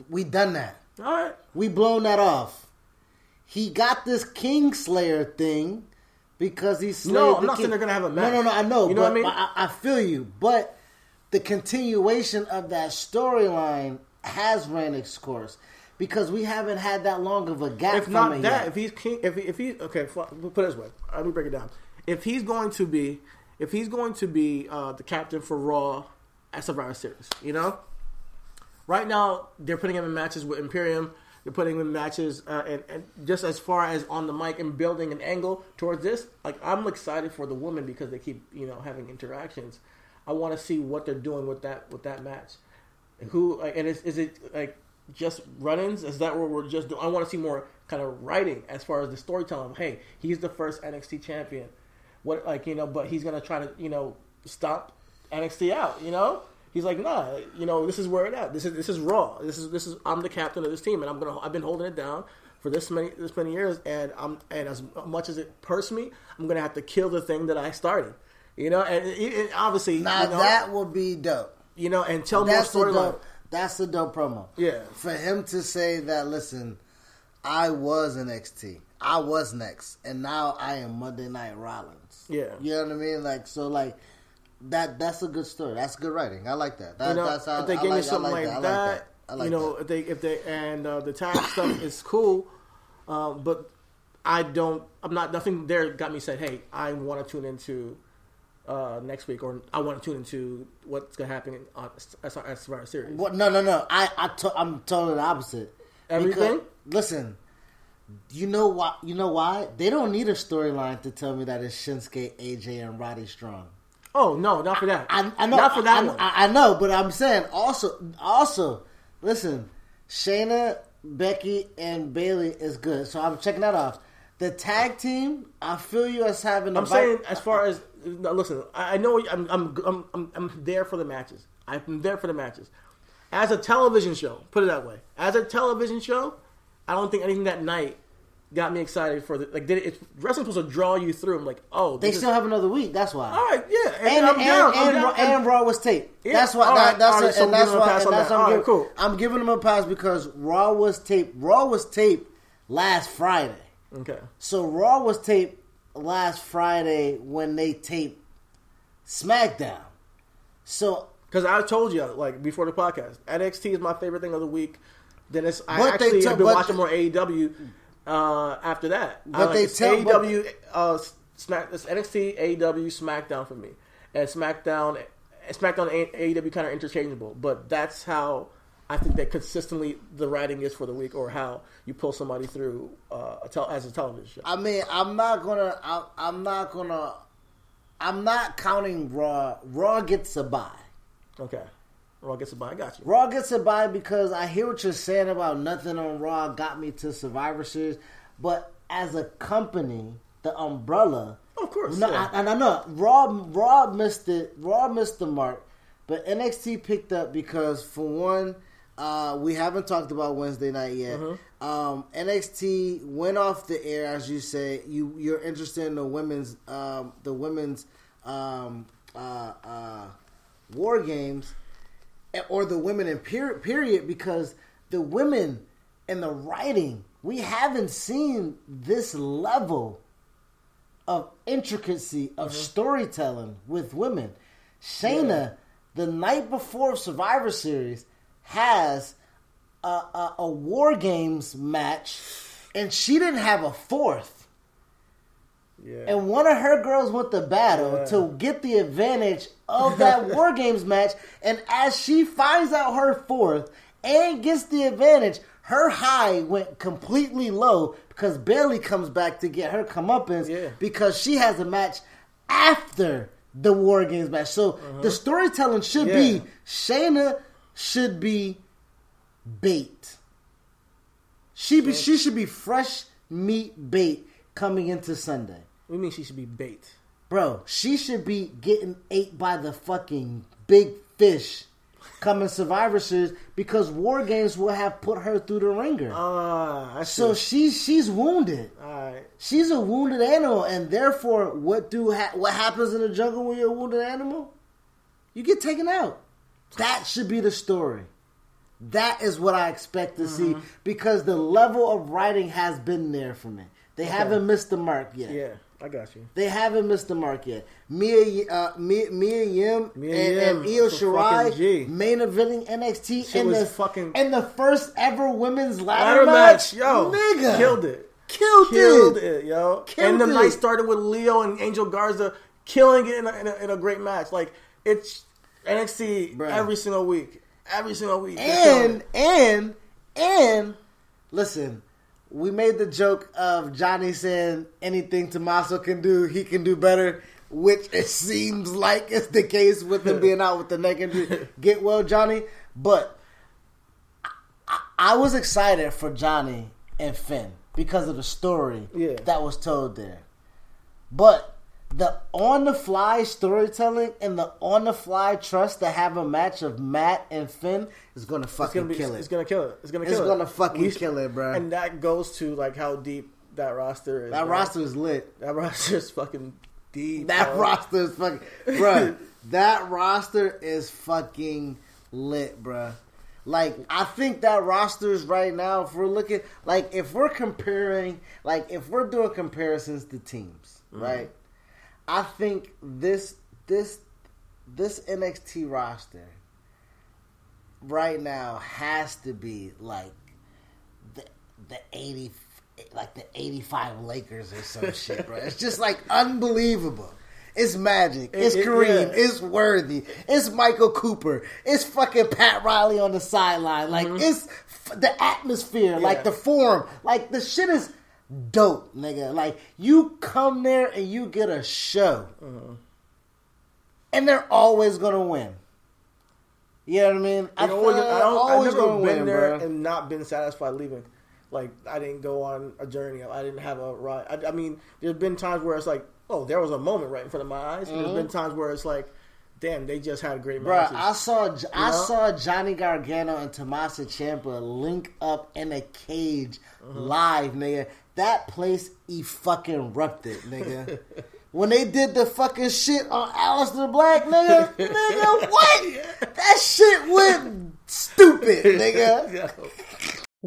We done that. All right. We blown that off. He got this Kingslayer thing because he's No, I'm not king. saying they're gonna have a match. no, no. No. I know. You know what I mean? I, I feel you, but the continuation of that storyline has ran its course because we haven't had that long of a gap. if not that, yet. if he's king, if he, if he okay, we'll put it this way. Let me break it down. If he's going to be, if he's going to be uh, the captain for Raw at Survivor Series, you know, right now they're putting him in matches with Imperium. They're putting him in matches, uh, and, and just as far as on the mic and building an angle towards this, like I'm excited for the women because they keep you know having interactions. I want to see what they're doing with that with that match. Who like, and is, is it like just run-ins? Is that what we're just doing? I want to see more kind of writing as far as the storytelling. Hey, he's the first NXT champion. What like you know, but he's gonna try to you know stop NXT out. You know, he's like, nah, you know, this is where it at. This is this is Raw. This is this is I'm the captain of this team, and I'm gonna I've been holding it down for this many this many years, and I'm and as much as it hurts me, I'm gonna have to kill the thing that I started. You know, and, and obviously, now you know, that would be dope. you know, and tell That's more storyline. That's the dope promo. Yeah. For him to say that, listen, I was NXT, I was next, and now I am Monday Night Rollins. Yeah. You know what I mean? Like so, like that. That's a good story. That's good writing. I like that. that you know, that's how, if they I give like, me something like, like, that. I like that. I like you know, that. if they if they and uh, the tag stuff is cool, um, but I don't. I'm not. Nothing there got me said. "Hey, I want to tune into uh, next week," or "I want to tune into what's going to happen on as as Survivor Series." What? No, no, no. I, I to, I'm totally the opposite. Everything? Because, listen, you know why? You know why? They don't need a storyline to tell me that it's Shinsuke, AJ, and Roddy Strong. Oh no, not for that. I, I know, not for that I, one. I, I know, but I'm saying also, also, listen, Shayna, Becky, and Bayley is good, so I'm checking that off. The tag team, I feel you as having. a I'm saying as far as no, listen, I I know I'm I'm, I'm I'm I'm there for the matches. I'm there for the matches. As a television show, put it that way. As a television show, I don't think anything that night got me excited for the like. Did it, it's, wrestling's supposed to draw you through. I'm like, oh, they this is- still have another week. That's why. all right, yeah, and, and, I'm and, down. And, down. Raw, and Raw was taped. Yeah, That's why. all that- that's right, a- so and I'm that's giving him a why. And that's that. why I'm, right, giving, cool. I'm giving them a pass because Raw was taped. Raw was taped last Friday. Okay, So Raw was taped last Friday when they taped SmackDown. So because I told you like before the podcast, NXT is my favorite thing of the week. Then it's I actually took- have been watching more AEW uh, after that. I But like they tell- AEW uh, Smack it's NXT AEW SmackDown for me, and SmackDown SmackDown and AEW kind of interchangeable. But that's how I think that consistently the writing is for the week, or how you pull somebody through uh, a tel- as a television show. I mean, I'm not gonna. I'm, I'm not gonna. I'm not counting Raw. Raw gets a buy. Okay, Raw gets a buy. I got you. Raw gets a buy because I hear what you're saying about nothing on Raw got me to Survivor Series, but as a company, the umbrella. Of course, No, yeah. I, and I know Raw. Raw missed it. Raw missed the mark, but NXT picked up because for one, uh, we haven't talked about Wednesday night yet. Mm-hmm. Um, NXT went off the air, as you say. You you're interested in the women's um, the women's um, uh, uh, war games or the women in period, period because the women and the writing we haven't seen this level of intricacy of storytelling with women. Shayna, the night before Survivor Series, has a, a, a War Games match, and she didn't have a fourth. Yeah. And one of her girls went to battle Yeah. to get the advantage of that War Games match. And as she finds out her fourth and gets the advantage, her high went completely low because Bayley comes back to get her comeuppance Yeah. because she has a match after the War Games match. So the storytelling should Uh-huh. Yeah. be Shayna should be bait. She be she should be fresh meat bait coming into Sunday. we mean she should be bait. Bro, she should be getting ate by the fucking big fish coming Survivor Series because War Games will have put her through the ringer. Ah, I so she's she's wounded. All right. She's a wounded animal, and therefore, what do ha- what happens in the jungle when you're a wounded animal? You get taken out. That should be the story. That is what I expect to see because the level of writing has been there for me. They haven't missed the mark yet. Yeah, I got you. They haven't missed the mark yet. Mia, uh, Mia, Mia Yim Mia and, Yim and Io was a fucking G. Shirai main eventing NXT and the fucking- and the first ever women's ladder, Ladder match, match, yo, nigga, killed it. killed, Killed it. it, yo. Killed and the it. night started with Lio and Angel Garza killing it in a, in a, in a great match. Like it's NXT Bruh. every single week, every single week. And and and listen, we made the joke of Johnny saying anything Tommaso can do, he can do better. Which it seems like is the case with him being out with the neck injury. Get well, Johnny. But I, I was excited for Johnny and Finn because of the story Yeah. that was told there. But the on the fly storytelling and the on the fly trust to have a match of Matt and Finn is gonna fucking gonna be. kill it. It's gonna kill it. It's gonna It's kill it. It's gonna fucking We- kill it, bro. And that goes to like how deep that roster is. that bro. roster is lit. That roster is fucking deep. That bro. roster is fucking, bro. that roster is fucking lit, bro. Like I think that roster is right now. If we're looking, like if we're comparing, like if we're doing comparisons to teams, mm-hmm. right? I think this this this NXT roster right now has to be like the the eighty like the eighty five Lakers or some shit, bro. It's just like unbelievable. It's magic. It's it- Kareem. yeah. It's Worthy. It's Michael Cooper. It's fucking Pat Riley on the sideline. Like mm-hmm. it's f- the atmosphere, like the form, like the shit is dope, nigga. Like you come there and you get a show, and they're always gonna win. You know what I mean? I, always, I don't, I've always never gonna been win, there bro. and not been satisfied leaving. Like I didn't go on a journey. I didn't have a ride. I, I mean, there's been times where it's like, oh, there was a moment right in front of my eyes. And There's been times where it's like, damn, they just had a great Mm-hmm. Bro, matches. I saw I know? saw Johnny Gargano and Tommaso Ciampa link up in a cage Uh-huh. live, nigga. That place e fucking erupted, nigga. when they did the fucking shit on Aleister Black, nigga, nigga, what? That shit went stupid, nigga.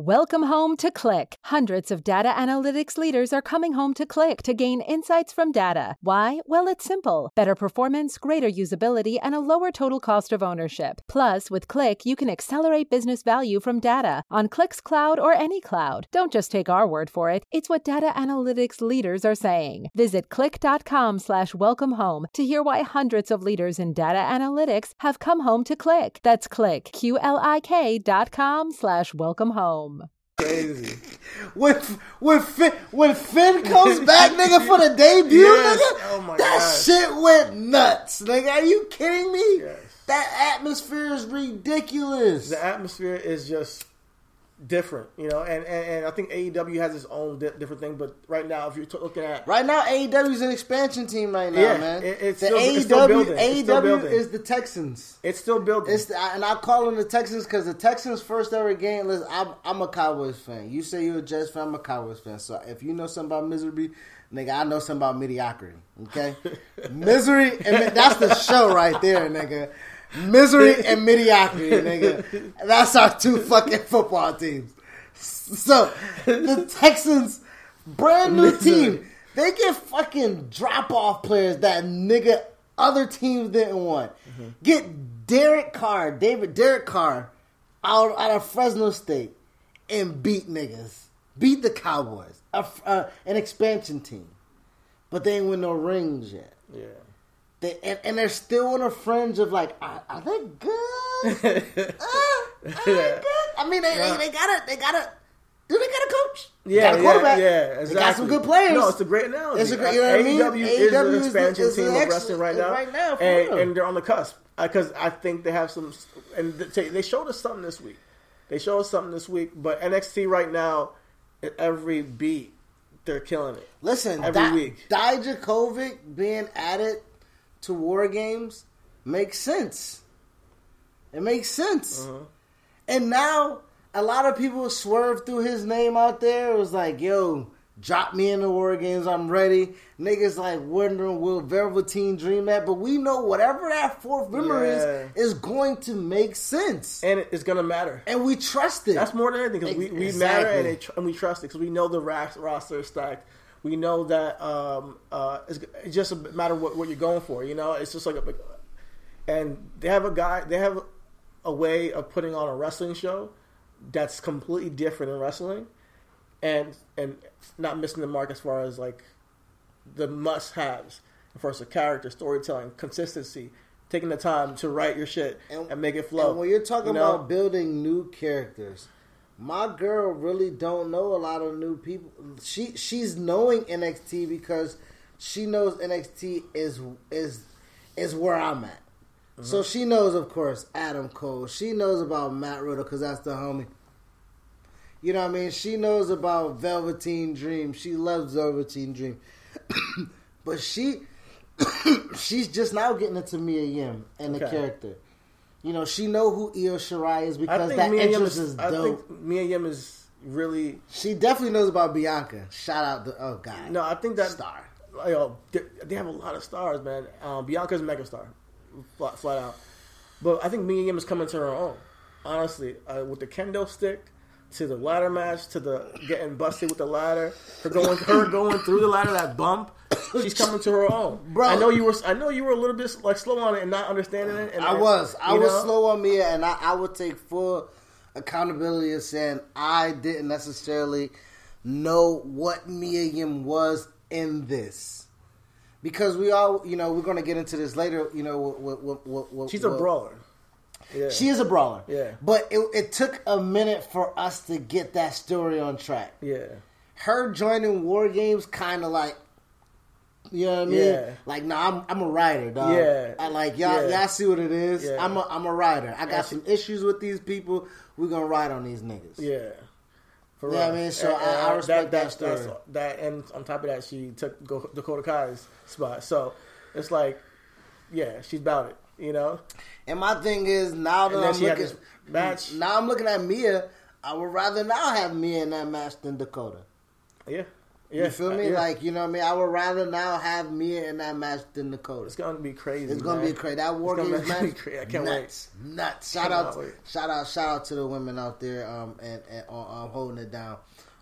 Welcome home to Qlik. Hundreds of data analytics leaders are coming home to Qlik to gain insights from data. Why? Well, it's simple better performance, greater usability, and a lower total cost of ownership. Plus, with Qlik, you can accelerate business value from data on Qlik's cloud or any cloud. Don't just take our word for it, it's what data analytics leaders are saying. Visit qlik.com slash welcome home to hear why hundreds of leaders in data analytics have come home to Qlik. That's Qlik, Q L I K dot com slash welcome home. Crazy. When when Finn, when Finn comes back, nigga, for the debut, Yes. nigga, Oh my that gosh. shit went nuts, nigga. Are you kidding me? Yes. That atmosphere is ridiculous. the atmosphere is just different, you know. And, and, and I think AEW has its own di- different thing. But right now, if you're t- looking at Right now, AEW is an expansion team right now, Yeah, man. it- it's the still- AEW, it's still building. AEW is the Texans. it's still building. It's the, and I call them the Texans because the Texans' first ever game. Listen, I'm, I'm a Cowboys fan. You say you're a Jets fan. I'm a Cowboys fan. So if you know something about misery, nigga, I know something about mediocrity. Okay, misery, and that's the show right there, nigga. Misery and mediocrity, nigga. That's our two fucking football teams. So the Texans, brand new team, they get fucking drop off players that nigga other teams didn't want. Get Derek Carr, David Derek Carr, out out of Fresno State, and beat niggas, beat the Cowboys, a, uh, an expansion team, but they ain't win no rings yet. yeah. They, and, and they're still on the fringe of like, are, are they good? Uh, are they good? I mean, they, Yeah. they, they gotta, they gotta. Do they got a coach? They Yeah, got a quarterback. yeah, exactly. They got some good players. No, it's a great analogy. It's a great- you know what I mean? AEW is AEW the is the- expansion is team of wrestling right now, right now, and, and they're on the cusp because I think they have some. And they they showed us something this week. They showed us something this week, but NXT right now, at every beat, they're killing it. Listen, every Di- week. Dijakovic being added to War Games makes sense. It makes sense. Uh-huh. And now a lot of people swerve through his name out there. It was like, yo, drop me in the War Games. I'm ready. Niggas like wondering will Velveteen dream that, but we know whatever that fourth member Yeah. is is going to make sense, and it's gonna matter. and we trust it. That's more than anything because we, we exactly. matter and, it, and we trust it because we know the roster is stacked. We know that um, uh, it's, it's just a matter of what, what you're going for. You know, it's just like a, and they have a guy. They have a way of putting on a wrestling show that's completely different in wrestling, and and not missing the mark as far as like the must haves as far as the character, storytelling, consistency, taking the time to write your shit and, make it flow. And when you're talking you know? about building new characters, my girl really don't know a lot of new people. She she's knowing NXT because she knows NXT is is is where I'm at. So mm-hmm. she knows, of course, Adam Cole. She knows about Matt Riddle because that's the homie. You know what I mean? She knows about Velveteen Dream. She loves Velveteen Dream. but she she's just now getting into Mia Yim and the character. You know, she know who Io Shirai is because that interest is. is I dope. think Mia Yim is really. She definitely knows about Bianca. Shout out to oh god. No, I think that star. You know, they, they have a lot of stars, man. Um, Bianca's a megastar, flat, flat out. But I think Mia Yim is coming to her own. Honestly, uh, with the kendo stick to the ladder match to the getting busted with the ladder, her going her going through the ladder that bump. She's coming to her own, Bro. I know you were. I know you were a little bit like slow on it and not understanding it. And, I was. I was know? slow on Mia, and I, I would take full accountability of saying I didn't necessarily know what Mia Yim was in this. Because we all, you know, we're going to get into this later. You know, what, what, what, what, She's a brawler. Yeah. She is a brawler. Yeah. But it, it took a minute for us to get that story on track. yeah. Her joining War Games kind of like, you know what I mean? Yeah. Like, no, I'm I'm a writer, dog. Yeah. I like y'all. Yeah. Y'all see what it is. Yeah. I'm a I'm a writer. I got And some issues with these people. We're gonna ride on these niggas. Yeah. For Yeah, I mean, so I- I respect that story. that, and on top of that, she took Dakota Kai's spot. So it's like, yeah, she's about it. You know. And my thing is now that I'm looking match. now I'm looking at Mia. I would rather now have Mia in that match than Dakota. Yeah. Yeah, you feel me? yeah. Like you know what I mean. I would rather now have Mia in that match than Dakota. It's gonna be crazy. It's gonna man. be crazy. That war games be match, crazy. I can't nuts, nuts. Shout out, wait. shout out, shout out to the women out there, um, and, and on, um, holding it down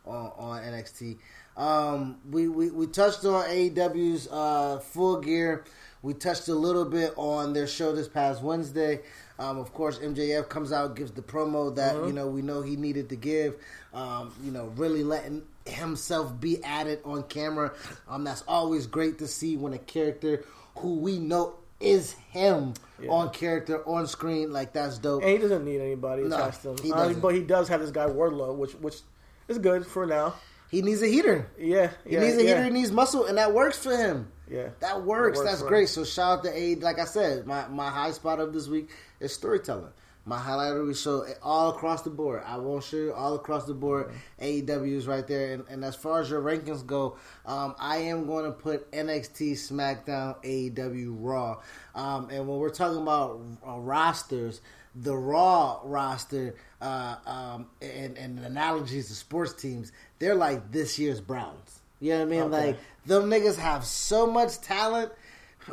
on, on NXT. Um, we, we we touched on AEW's uh, Full Gear. We touched a little bit on their show this past Wednesday. Um, of course, MJF comes out, gives the promo that Mm-hmm. you know we know he needed to give. Um, you know, really letting himself be added on camera. Um, that's always great to see when a character who we know is him Yeah. on character on screen. Like that's dope. And he doesn't need anybody No, attached to him. he Uh, but he does have this guy Wardlow, which which is good for now. He needs a heater. Yeah, He yeah, needs a yeah. heater. He needs muscle, and that works for him. Yeah, That works. That works That's great. him. So shout out to A. Like I said, my, my high spot of this week is storytelling. My highlight of the show all across the board. I won't show you all across the board. AEW is right there. And, and as far as your rankings go, um, I am going to put NXT, SmackDown, AEW, Raw. Um, and when we're talking about uh, rosters, the Raw roster uh, um, and, and analogies to sports teams, they're like this year's Browns. You know what I mean? Okay. Like them niggas have so much talent,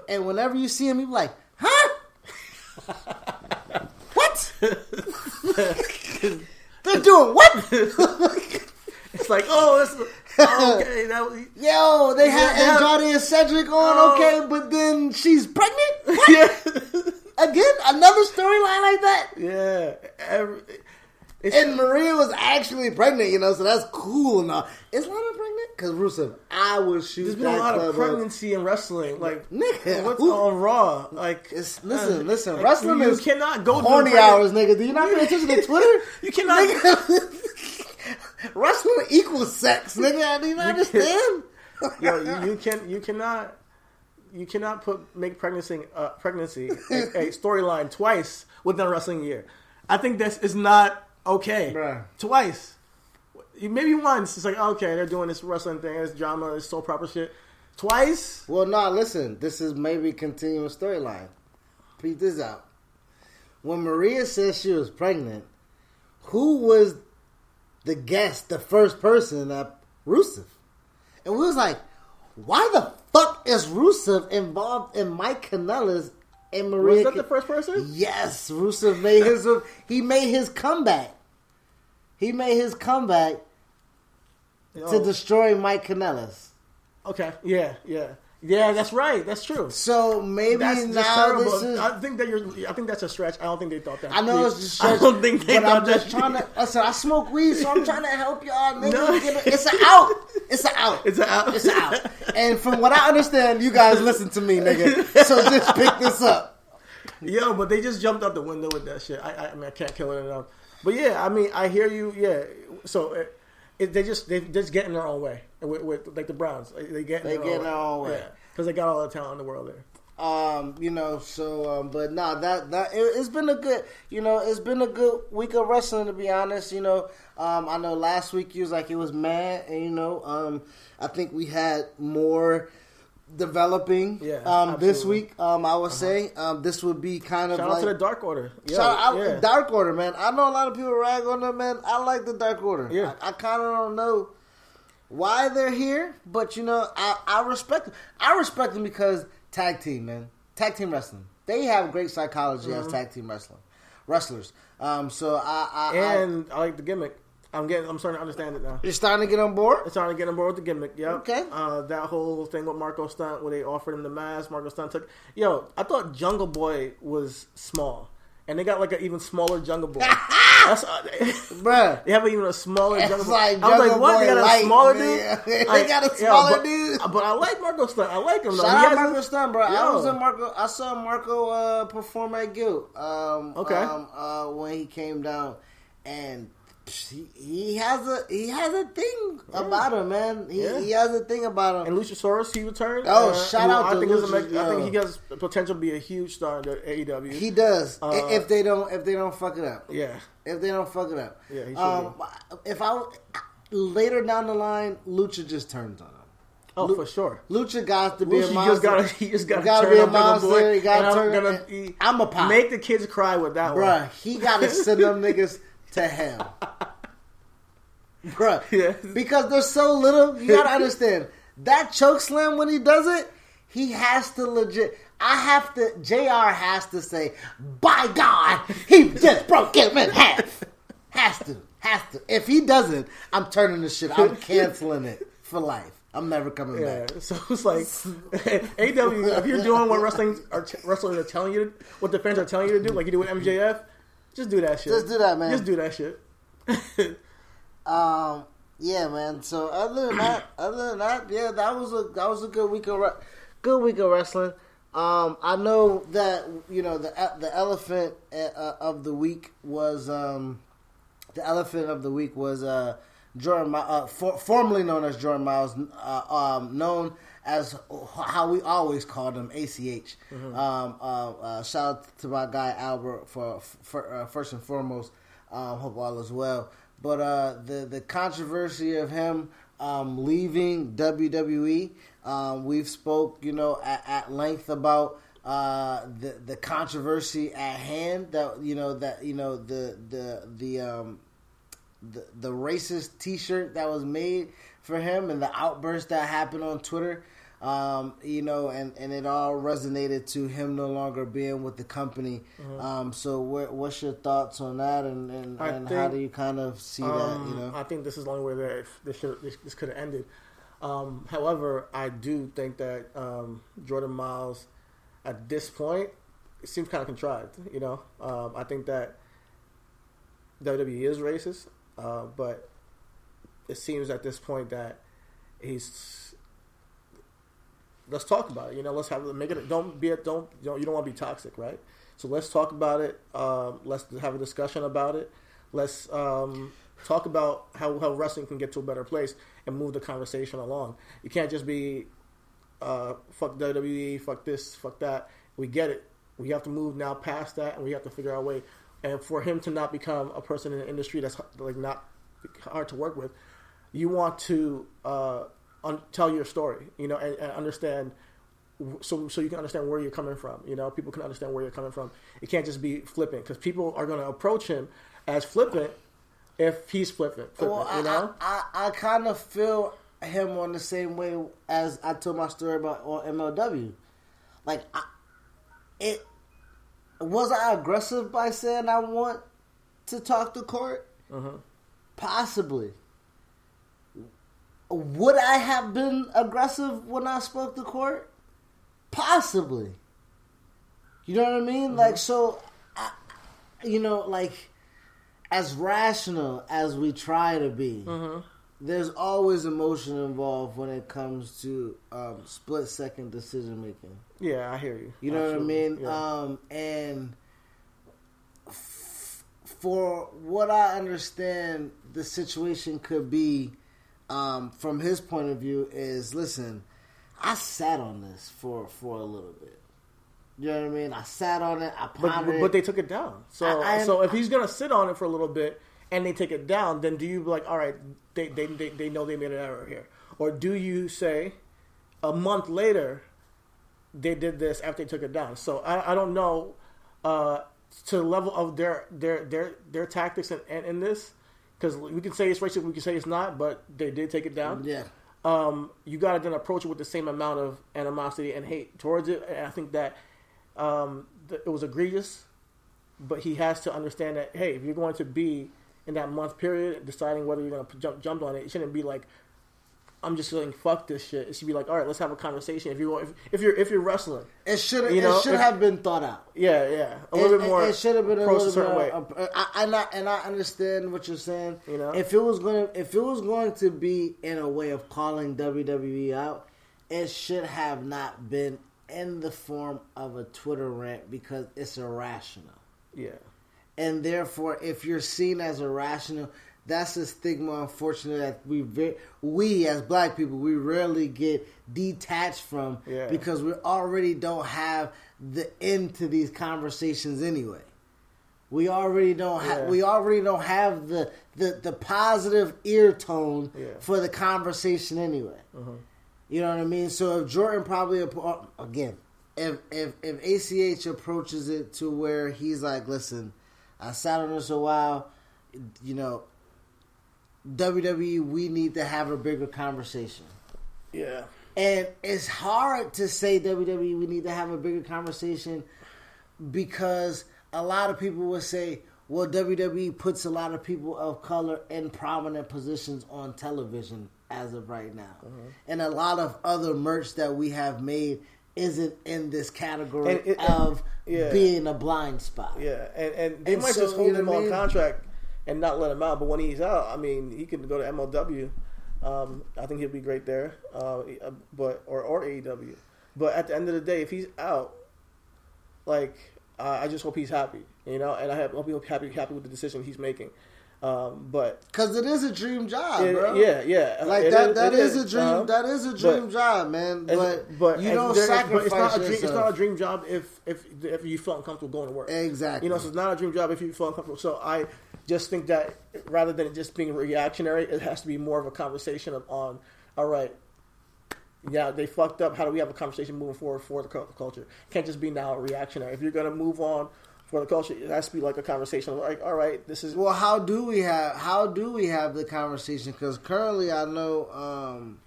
and whenever you see them, you be like, huh? They're doing what? it's like oh, this, oh okay, that was, Yo, they had Yeah. Andrade and Cedric on, Oh. okay, but then she's pregnant? What? yeah, Again, another storyline like that? yeah. Every, And Maria was actually pregnant, you know, so that's cool and all. Is Lana pregnant? Because Rusev, I would shoot there's been a lot of up. pregnancy in wrestling. Like Nigga, what's who- on Raw? Like It's, listen, uh, listen. like, Wrestling you is cannot go horny hours, nigga. Do you not pay attention to Twitter? You cannot- wrestling equals sex, nigga. Do you not understand? Yo, you, you can you cannot you cannot put make pregnancy uh, pregnancy a, a storyline twice within a wrestling year. I think this is not okay. Bruh. Twice, maybe once. It's like okay, they're doing this wrestling thing, this drama, this so proper shit. Twice, Well, no, listen. This is maybe continuing storyline. Peep this out. When Maria says she was pregnant, who was the guest, the first person at Rusev? And we was like, why the fuck is Rusev involved in Mike Kanellis and Maria? was that the first person? Yes, Rusev made his he made his comeback. He made his comeback to Oh, destroy Mike Kanellis. okay, yeah, yeah, yeah. That's right. That's true. So maybe That's now this is. I think that you're. I think that's a stretch. I don't think they thought that. I know it's just. I don't think they but I'm just that. trying to. Listen, I smoke weed, so I'm trying to help y'all. Niggas No. it. It's an out. It's an out. It's an out. It's an out. And from what I understand, you guys listen to me, nigga. So just pick this up. Yo, but they just jumped out the window with that shit. I, I, I mean, I can't kill it enough. But yeah, I mean, I hear you. Yeah, so it, it, they just they just get in their own way with, with like the Browns. They get in They their get own in their own way. because they got all the talent in the world there. Um, you know, so um, but nah, that that it, it's been a good, you know, it's been a good week of wrestling to be honest. You know, um, I know last week you was like it was mad, and you know, um, I think we had more developing. Yeah, um, this week, um, I would say, um, this would be kind of Shout like out to the Dark Order. Yo, Shout out, yeah. Dark Order, man. I know a lot of people rag on them, man. I like the Dark Order. Yeah. I, I kind of don't know why they're here, but you know, I, I respect them. I respect them because tag team, man. Tag team wrestling. They have great psychology Mm-hmm. as tag team wrestling wrestlers. Um, so I, I, I and I like the gimmick. I'm getting. I'm starting to understand it now. you're starting to get on board. I'm starting to get on board with the gimmick. Yeah. Okay. Uh, that whole thing with Marco Stunt, where they offered him the mask, Marco Stunt took. Yo, I thought Jungle Boy was small, and they got like an even smaller Jungle Boy. That's, uh, Bruh. they have even a smaller It's Jungle like Boy. I was like, what? Boy they got a light, smaller man. dude. They Like, got a smaller but, dude. But I like Marco Stunt. I like him. Though. Shout out Marco Stunt, bro. I was in Marco. I saw Marco uh, perform at Guild. Um, Okay. Um, uh, when he came down, and he, he has a he has a thing about him, man. He, Yeah. he has a thing about him. And Luchasaurus, he returned. Oh, shout who out I to think Lucha, I think he has the potential to be a huge star in the AEW. he does Uh, if they don't if they don't fuck it up. yeah. If they don't fuck it up. Yeah, he should um, if I later down the line, Lucha just turns on him. Oh, Lu- for sure. Lucha got to be Lucha, a monster. just gotta, you just gotta turn be a monster. Boy, You gotta turn- I'm gonna be, I'm a pop. make the kids cry with that Bruh, one. he got to send them niggas to hell. bruh. Yeah. Because there's so little. You gotta understand that choke slam when he does it, he has to legit. I have to. Jr. has to say, "By God, he just broke him in half." Has to, has to. If he doesn't, I'm turning the shit. I'm canceling it for life. I'm never coming Yeah, back. so it's like AW. If you're doing what wrestling are wrestlers are telling you, what the fans are telling you to do, like you do with MJF, just do that shit. Just do that, man. Just do that shit. Um, yeah, man. So other than that, other than that, yeah, that was a that was a good week of re- good week of wrestling. Um, I know that you know the the elephant uh, of the week was um, the elephant of the week was uh, Jordan, uh, for, formerly known as Jordan Myles, uh, um, known as how we always called him ACH. Um, uh, uh, shout out to my guy Albert for, for uh, first and foremost. Um, hope all is well. But uh, the the controversy of him um, leaving WWE, um, we've spoke you know at, at length about uh, the the controversy at hand. That you know that you know the the the um, the, the racist T-shirt that was made for him and the outburst that happened on Twitter. Um, you know, and, and it all resonated to him no longer being with the company. Um, so, what, what's your thoughts on that, and, and, and how do you kind of see that? Um, You know, I think this is the only way that this should this, this could have ended. Um, however, I do think that um, Jordan Myles, at this point, it seems kind of contrived. You know, um, I think that WWE is racist, uh, but it seems at this point that he's. Let's talk about it. You know, let's have make it. Don't be a, don't you, know, you don't want to be toxic, right? So let's talk about it. Um, let's have a discussion about it. Let's um, talk about how, how wrestling can get to a better place and move the conversation along. You can't just be uh, fuck WWE, fuck this, fuck that. We get it. We have to move now past that, and we have to figure out a way. And for him to not become a person in the industry that's like not hard to work with, you want to uh, un- tell your story, you know, and, and understand. So, so you can understand where you're coming from. You know, people can understand where you're coming from. It can't just be flippant because people are going to approach him as flippant if he's flippant. flippant well, I, you know, I, I, I kind of feel him on the same way as I told my story about on MLW. Like, I, it was I aggressive by saying I want to talk to court? Uh-huh. Possibly. Would I have been aggressive when I spoke to court? Possibly. You know what I mean? Like, so, I, you know, like, as rational as we try to be, there's always emotion involved when it comes to um, split second decision making. yeah, I hear you. You know Absolutely. what I mean? Yeah. Um, and f- for what I understand, the situation could be, um, from his point of view, is listen, I sat on this for for a little bit. You know what I mean? I sat on it. I But, pondered. but they took it down. So I- I- so if he's gonna sit on it for a little bit and they take it down, then do you be like, all right, they they, they, they know they made an error here, or do you say a month later they did this after they took it down? So I, I don't know uh, to the level of their their their their tactics in, in, in this because we can say it's racist, we can say it's not, but they did take it down yeah. um, you got to then approach it with the same amount of animosity and hate towards it. And I think that um, th- it was egregious, but he has to understand that hey, if you're going to be in that month period deciding whether you're going to jump jump on it, it shouldn't be like I'm just saying fuck this shit. It should be like all right, let's have a conversation. If you if, if you're if you're wrestling, It should You know, it should if- have been thought out. yeah, yeah, a little it, bit more. It, should have been a little certain bit. way. uh, I, I, and I and I understand what you're saying. You know? if it was going to if it was going to be in a way of calling WWE out, it should have not been in the form of a Twitter rant because it's irrational. yeah, and therefore, if you're seen as irrational, that's a stigma. Unfortunately, that we ve- we as black people we rarely get detached from Yeah. because we already don't have the end to these conversations anyway. We already don't have Yeah. we already don't have the the, the positive ear tone Yeah. Uh-huh. for the conversation anyway. You know what I mean? So if Jordan probably again, if if if ACH approaches it to where he's like, listen, I sat on this a while, you know, WWE, we need to have a bigger conversation. Yeah. And it's hard to say WWE, we need to have a bigger conversation because a lot of people would say, well, WWE puts a lot of people of color in prominent positions on television as of right now. Mm-hmm. And a lot of other merch that we have made isn't in this category it- of yeah. being a blind spot. Yeah, and and they And might so, just hold you know him I on mean? contract and not let him out. But when he's out, I mean, he can go to MLW. Um, I think he'll be great there. Uh, but or or AEW. But at the end of the day, if he's out, like uh, I just hope he's happy, you know, and I have, hope he's happy happy with the decision he's making. Um, but Because it is a dream job, it- bro. yeah, yeah, Like It that, is- that it is, a dream. uh-huh. that is a dream But- job, man. But, but you don't there- sacrifice but it's not a dream. It's not a dream job if if if you feel uncomfortable going to work. Exactly. You know, so it's not a dream job if you feel uncomfortable. So I just think that rather than it just being reactionary, it has to be more of a conversation of, on, all right, yeah, they fucked up. How do we have a conversation moving forward for the culture? It can't just be now reactionary. If you're going to move on for the culture, it has to be like a conversation like, all right, this is Well, how do we have how do we have the conversation? Because currently, I know um,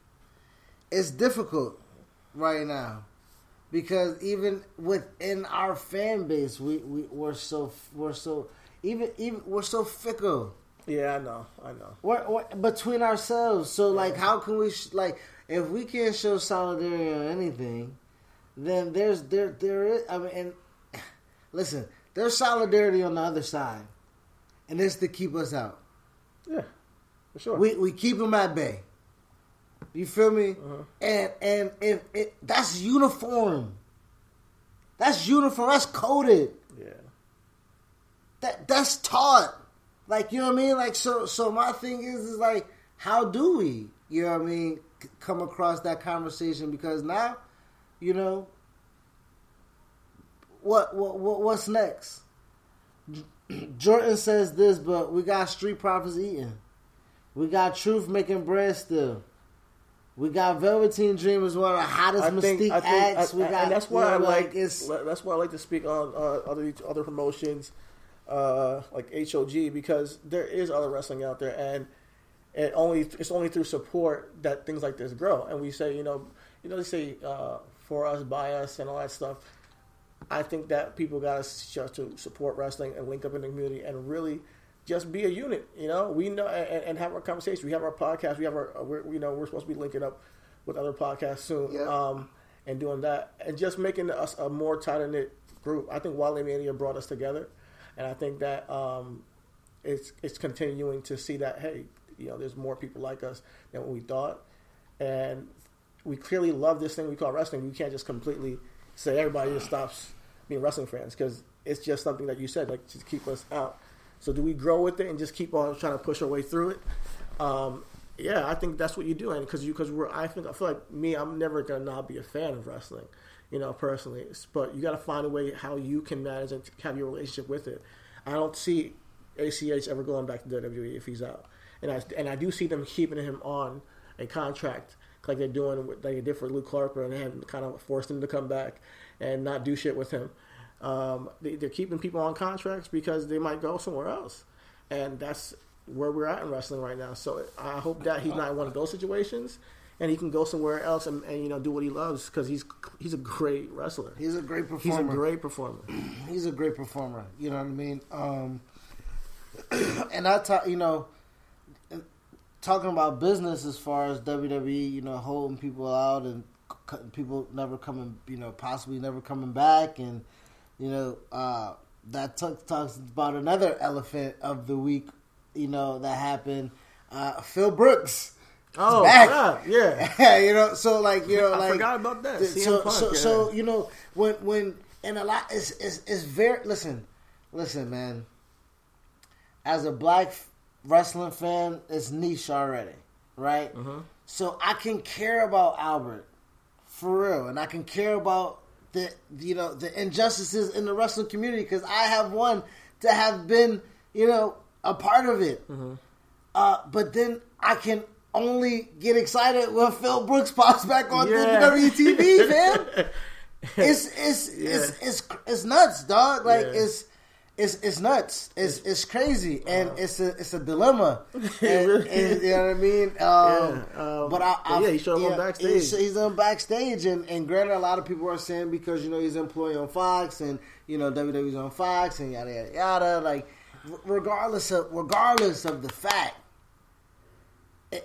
it's difficult right now because even within our fan base, we, we we're so we're so even even we're so fickle. yeah, I know, I know. We're, we're between ourselves. So like, how can we sh- like if we can't show solidarity on anything, then there's there there is. I mean, and listen, there's solidarity on the other side, and it's to keep us out. Yeah, for sure. We we keep them at bay. You feel me? Uh-huh. And and if it that's uniform. That's uniform. That's coded. yeah, That that's taught. Like you know what I mean? Like so so my thing is is like how do we you know what I mean come across that conversation because now you know what what, what what's next? Jordan says this, but we got street profits eating. We got truth making bread still. We got Velveteen Dream as one of the hottest I Mystique think, I think, acts. I- we got, and that's why you know, I like, it's that's why I like to speak on uh, other other promotions, uh, like HOG, because there is other wrestling out there, and it only it's only through support that things like this grow. And we say, you know, you know, they say uh, for us, by us, and all that stuff. I think that people got to just to support wrestling and link up in the community and really just be a unit. You know, we know and, and have our conversation. We have our podcast. We have our, we're, you know, we're supposed to be linking up with other podcasts soon. Yeah. Um, and doing that and just making us a more tight knit group. I think Wally Mania brought us together, and I think that um, it's it's continuing to see that hey, you know, there's more people like us than what we thought, and we clearly love this thing we call wrestling. We can't just completely say everybody just stops being wrestling fans because it's just something that you said like to keep us out. So do we grow with it and just keep on trying to push our way through it? Um, yeah, I think that's what you do, and because you because we're I think I feel like me, I'm never gonna not be a fan of wrestling, you know, personally. But you got to find a way how you can manage and have your relationship with it. I don't see ACH ever going back to WWE if he's out, and I and I do see them keeping him on a contract like they're doing like they did for Luke Harper, and they kind of forced him to come back and not do shit with him. Um, they, they're keeping people on contracts because they might go somewhere else, and that's where we're at in wrestling right now. So I hope that he's not in one of those situations, and he can go somewhere else and, and you know do what he loves because he's he's a great wrestler. he's a great performer. He's a great performer. he's a great performer. You know what I mean? Um, and I talk, you know, talking about business as far as WWE, you know, holding people out and people never coming, you know, possibly never coming back, and you know, uh, that t- talks about another elephant of the week, you know, that happened. Uh, Phil Brooks. Oh, back. yeah, yeah. you know, so like you know, I like forgot about that. th- So, Punk, so, yeah. so you know, when when and a lot is is is very listen, listen, man. As a black wrestling fan, it's niche already, right? Mm-hmm. So I can care about Albert for real, and I can care about the you know the injustices in the wrestling community because I have one to have been you know a part of it. Mm-hmm. Uh, but then I can only get excited when Phil Brooks pops back on Yeah. WWE TV, fam. It's it's, it's it's it's nuts, dog. Like Yeah. it's it's it's nuts. It's it's crazy, and it's a it's a dilemma. And, really and, you know what I mean? Um, Yeah, um, but I, I yeah, he showed up on backstage. He's, he's on backstage, and and granted, a lot of people are saying because you know he's an employee on Fox, and you know WWE's on Fox, and yada yada yada. Like, regardless of regardless of the fact,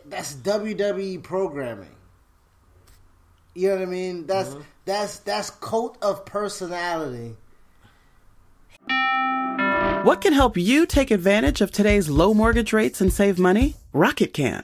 that's WWE programming. You know what I mean? That's Mm-hmm. that's that's cult of personality. What can help you take advantage of today's low mortgage rates and save money? Rocket can.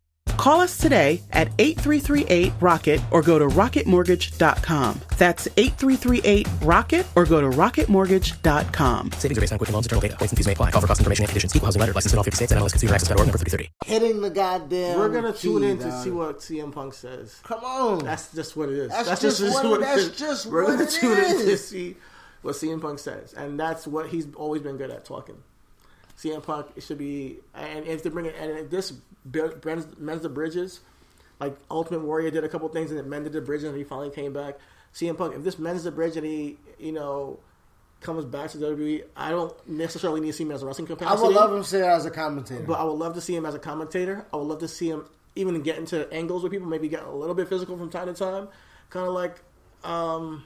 Call us today at 8338 Rocket or go to rocketmortgage.com. That's 8338 Rocket or go to rocketmortgage.com. Savings are based on quick loans, internal data. Points and fees may apply. Call for cost information and conditions. Equal housing letter. Licensed in all 50 states and NMLS number 330. Hitting the goddamn. We're gonna tune key, in to see what CM Punk says. Come on. That's just what it is. That's just what it- that's just We're gonna tune in to see what CM Punk says, and that's what he's always been good at talking. CM Punk it should be, and if they bring it, and if this mends, mends the bridges, like Ultimate Warrior did a couple things and it mended the bridge, and he finally came back. CM Punk, if this mends the bridge and he, you know, comes back to WWE, I don't necessarily need to see him as a wrestling capacity. I would love him to say as a commentator. But I would love to see him as a commentator. I would love to see him even get into angles with people, maybe get a little bit physical from time to time, kind of like um,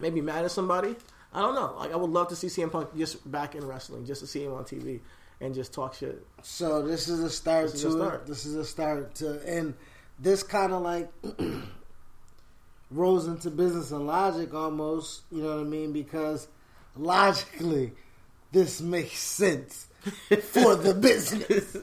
maybe mad at somebody. I don't know. Like I would love to see CM Punk just back in wrestling, just to see him on TV and just talk shit. So this is a start This is to a start. This is a start to, and this kind of like rolls into business and logic almost. You know what I mean? Because logically, this makes sense for the business.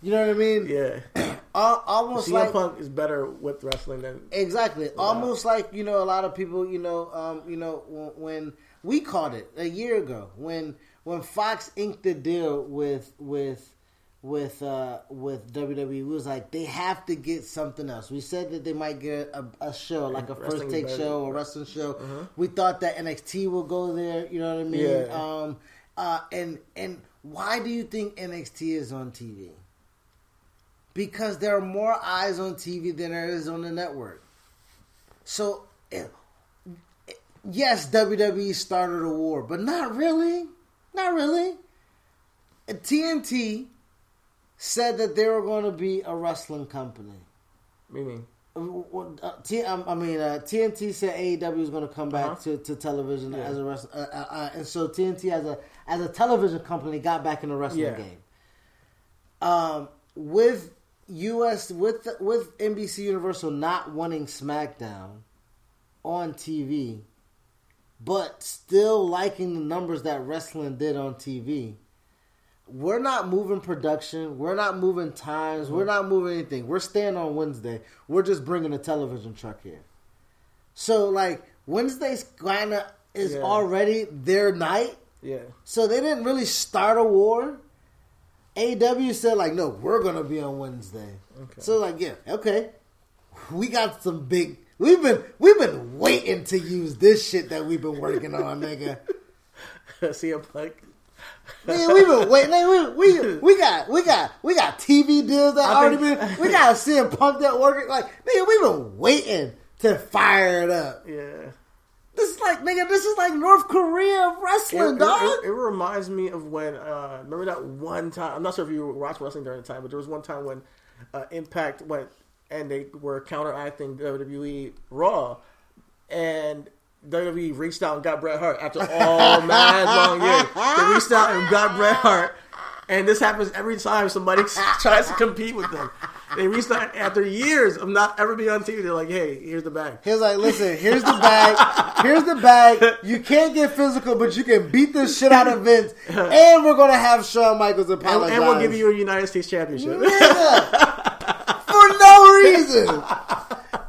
You know what I mean? Yeah, almost CM like Punk is better with wrestling than Exactly. Almost like you know, a lot of people, you know, um, you know, when we caught it a year ago when when Fox inked the deal with with with uh, with WWE, we was like they have to get something else. We said that they might get a, a show like a first take better. show or wrestling show. We thought that NXT will go there. You know what I mean? Yeah. Um, uh, and and why do you think NXT is on TV? Because there are more eyes on TV than there is on the network. So, eh, yes, WWE started a war, but not really. Not really. Uh, TNT said that they were going to be a wrestling company. meaning. Uh, T, um, I mean, uh, TNT said AEW is going to come back Uh-huh. to, to television as a wrestling, uh, uh, uh, and so TNT as a as a television company got back in the wrestling Yeah. game. Um, with US with with NBC Universal not wanting SmackDown on TV, but still liking the numbers that wrestling did on TV. We're not moving production. We're not moving times. We're mm-hmm. not moving anything. We're staying on Wednesday. We're just bringing a television truck here. So like Wednesday's kind of is Yeah. already their night. Yeah, So they didn't really start a war. AEW said like, no, we're gonna be on Wednesday. Okay. So like, yeah, okay. We got some big. We've been we've been waiting to use this shit that we've been working on, nigga. CM Punk. Nigga, we've been waiting. Nigga, we, we we got we got we got TV deals that I already think- been. We got CM Punk that working. Like nigga, we've been waiting to fire it up. Yeah. This is like nigga. This is like North Korea It, wrestling, it- dog. it- it reminds me of when uh, remember that one time. I'm not sure if you watched wrestling during the time, but there was one time when uh, Impact went and they were counteracting WWE Raw, and WWE reached out and got Bret Hart after all mad long years. They reached out and got Bret Hart, and this happens every time somebody tries to compete with them. they reached out after years of not ever being on TV. They're like, "Hey, here's the bag." He was like, "Listen, here's the bag. Here's the bag. You can't get physical, but you can beat the shit out of Vince, and we're gonna have Shawn Michaels And, apologize, and we'll give you a United States championship. For no reason."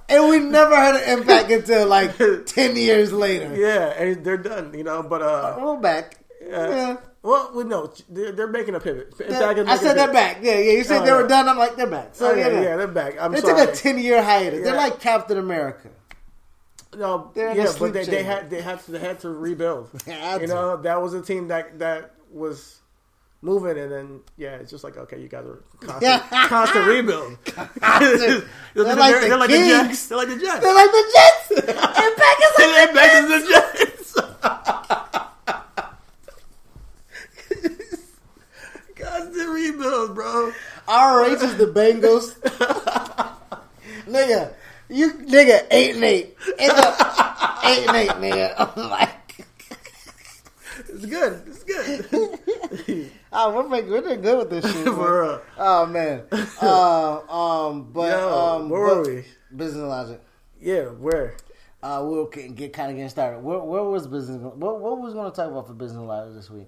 And we never had an impact until like ten years later. yeah, and they're done. You know, but uh, We're back. Yeah. well, we no, they're, they're making a pivot. Fact, I said they're back. Yeah, yeah. You said Oh, they were yeah. done. I'm like, they're back. So Oh, yeah, yeah, yeah, they're back. I'm they sorry. took a ten year hiatus. They're like Captain America. No, They're yeah, but they, they had they had to, they had to rebuild. Had you to. know, that was a team that that was moving, and then yeah, it's just like okay, you guys are constant, constant rebuild. they're, They're like the they're like the Jets. They're like the Jets. They're like the Jets. and back is like And back is the Jets. constant rebuild, bro. RH is the Bengals. nigga, you nigga eight and eight. Nigga, eight and eight, nigga. I'm like, It's good. It's good. Oh, we're making we're doing good with this shit. For real. Oh man. Uh, um, but Yo, um, where were we? Business logic. Yeah, where? Uh, we were getting, get kind of getting started. Where, where was business? What, what was going to talk about for business logic this week?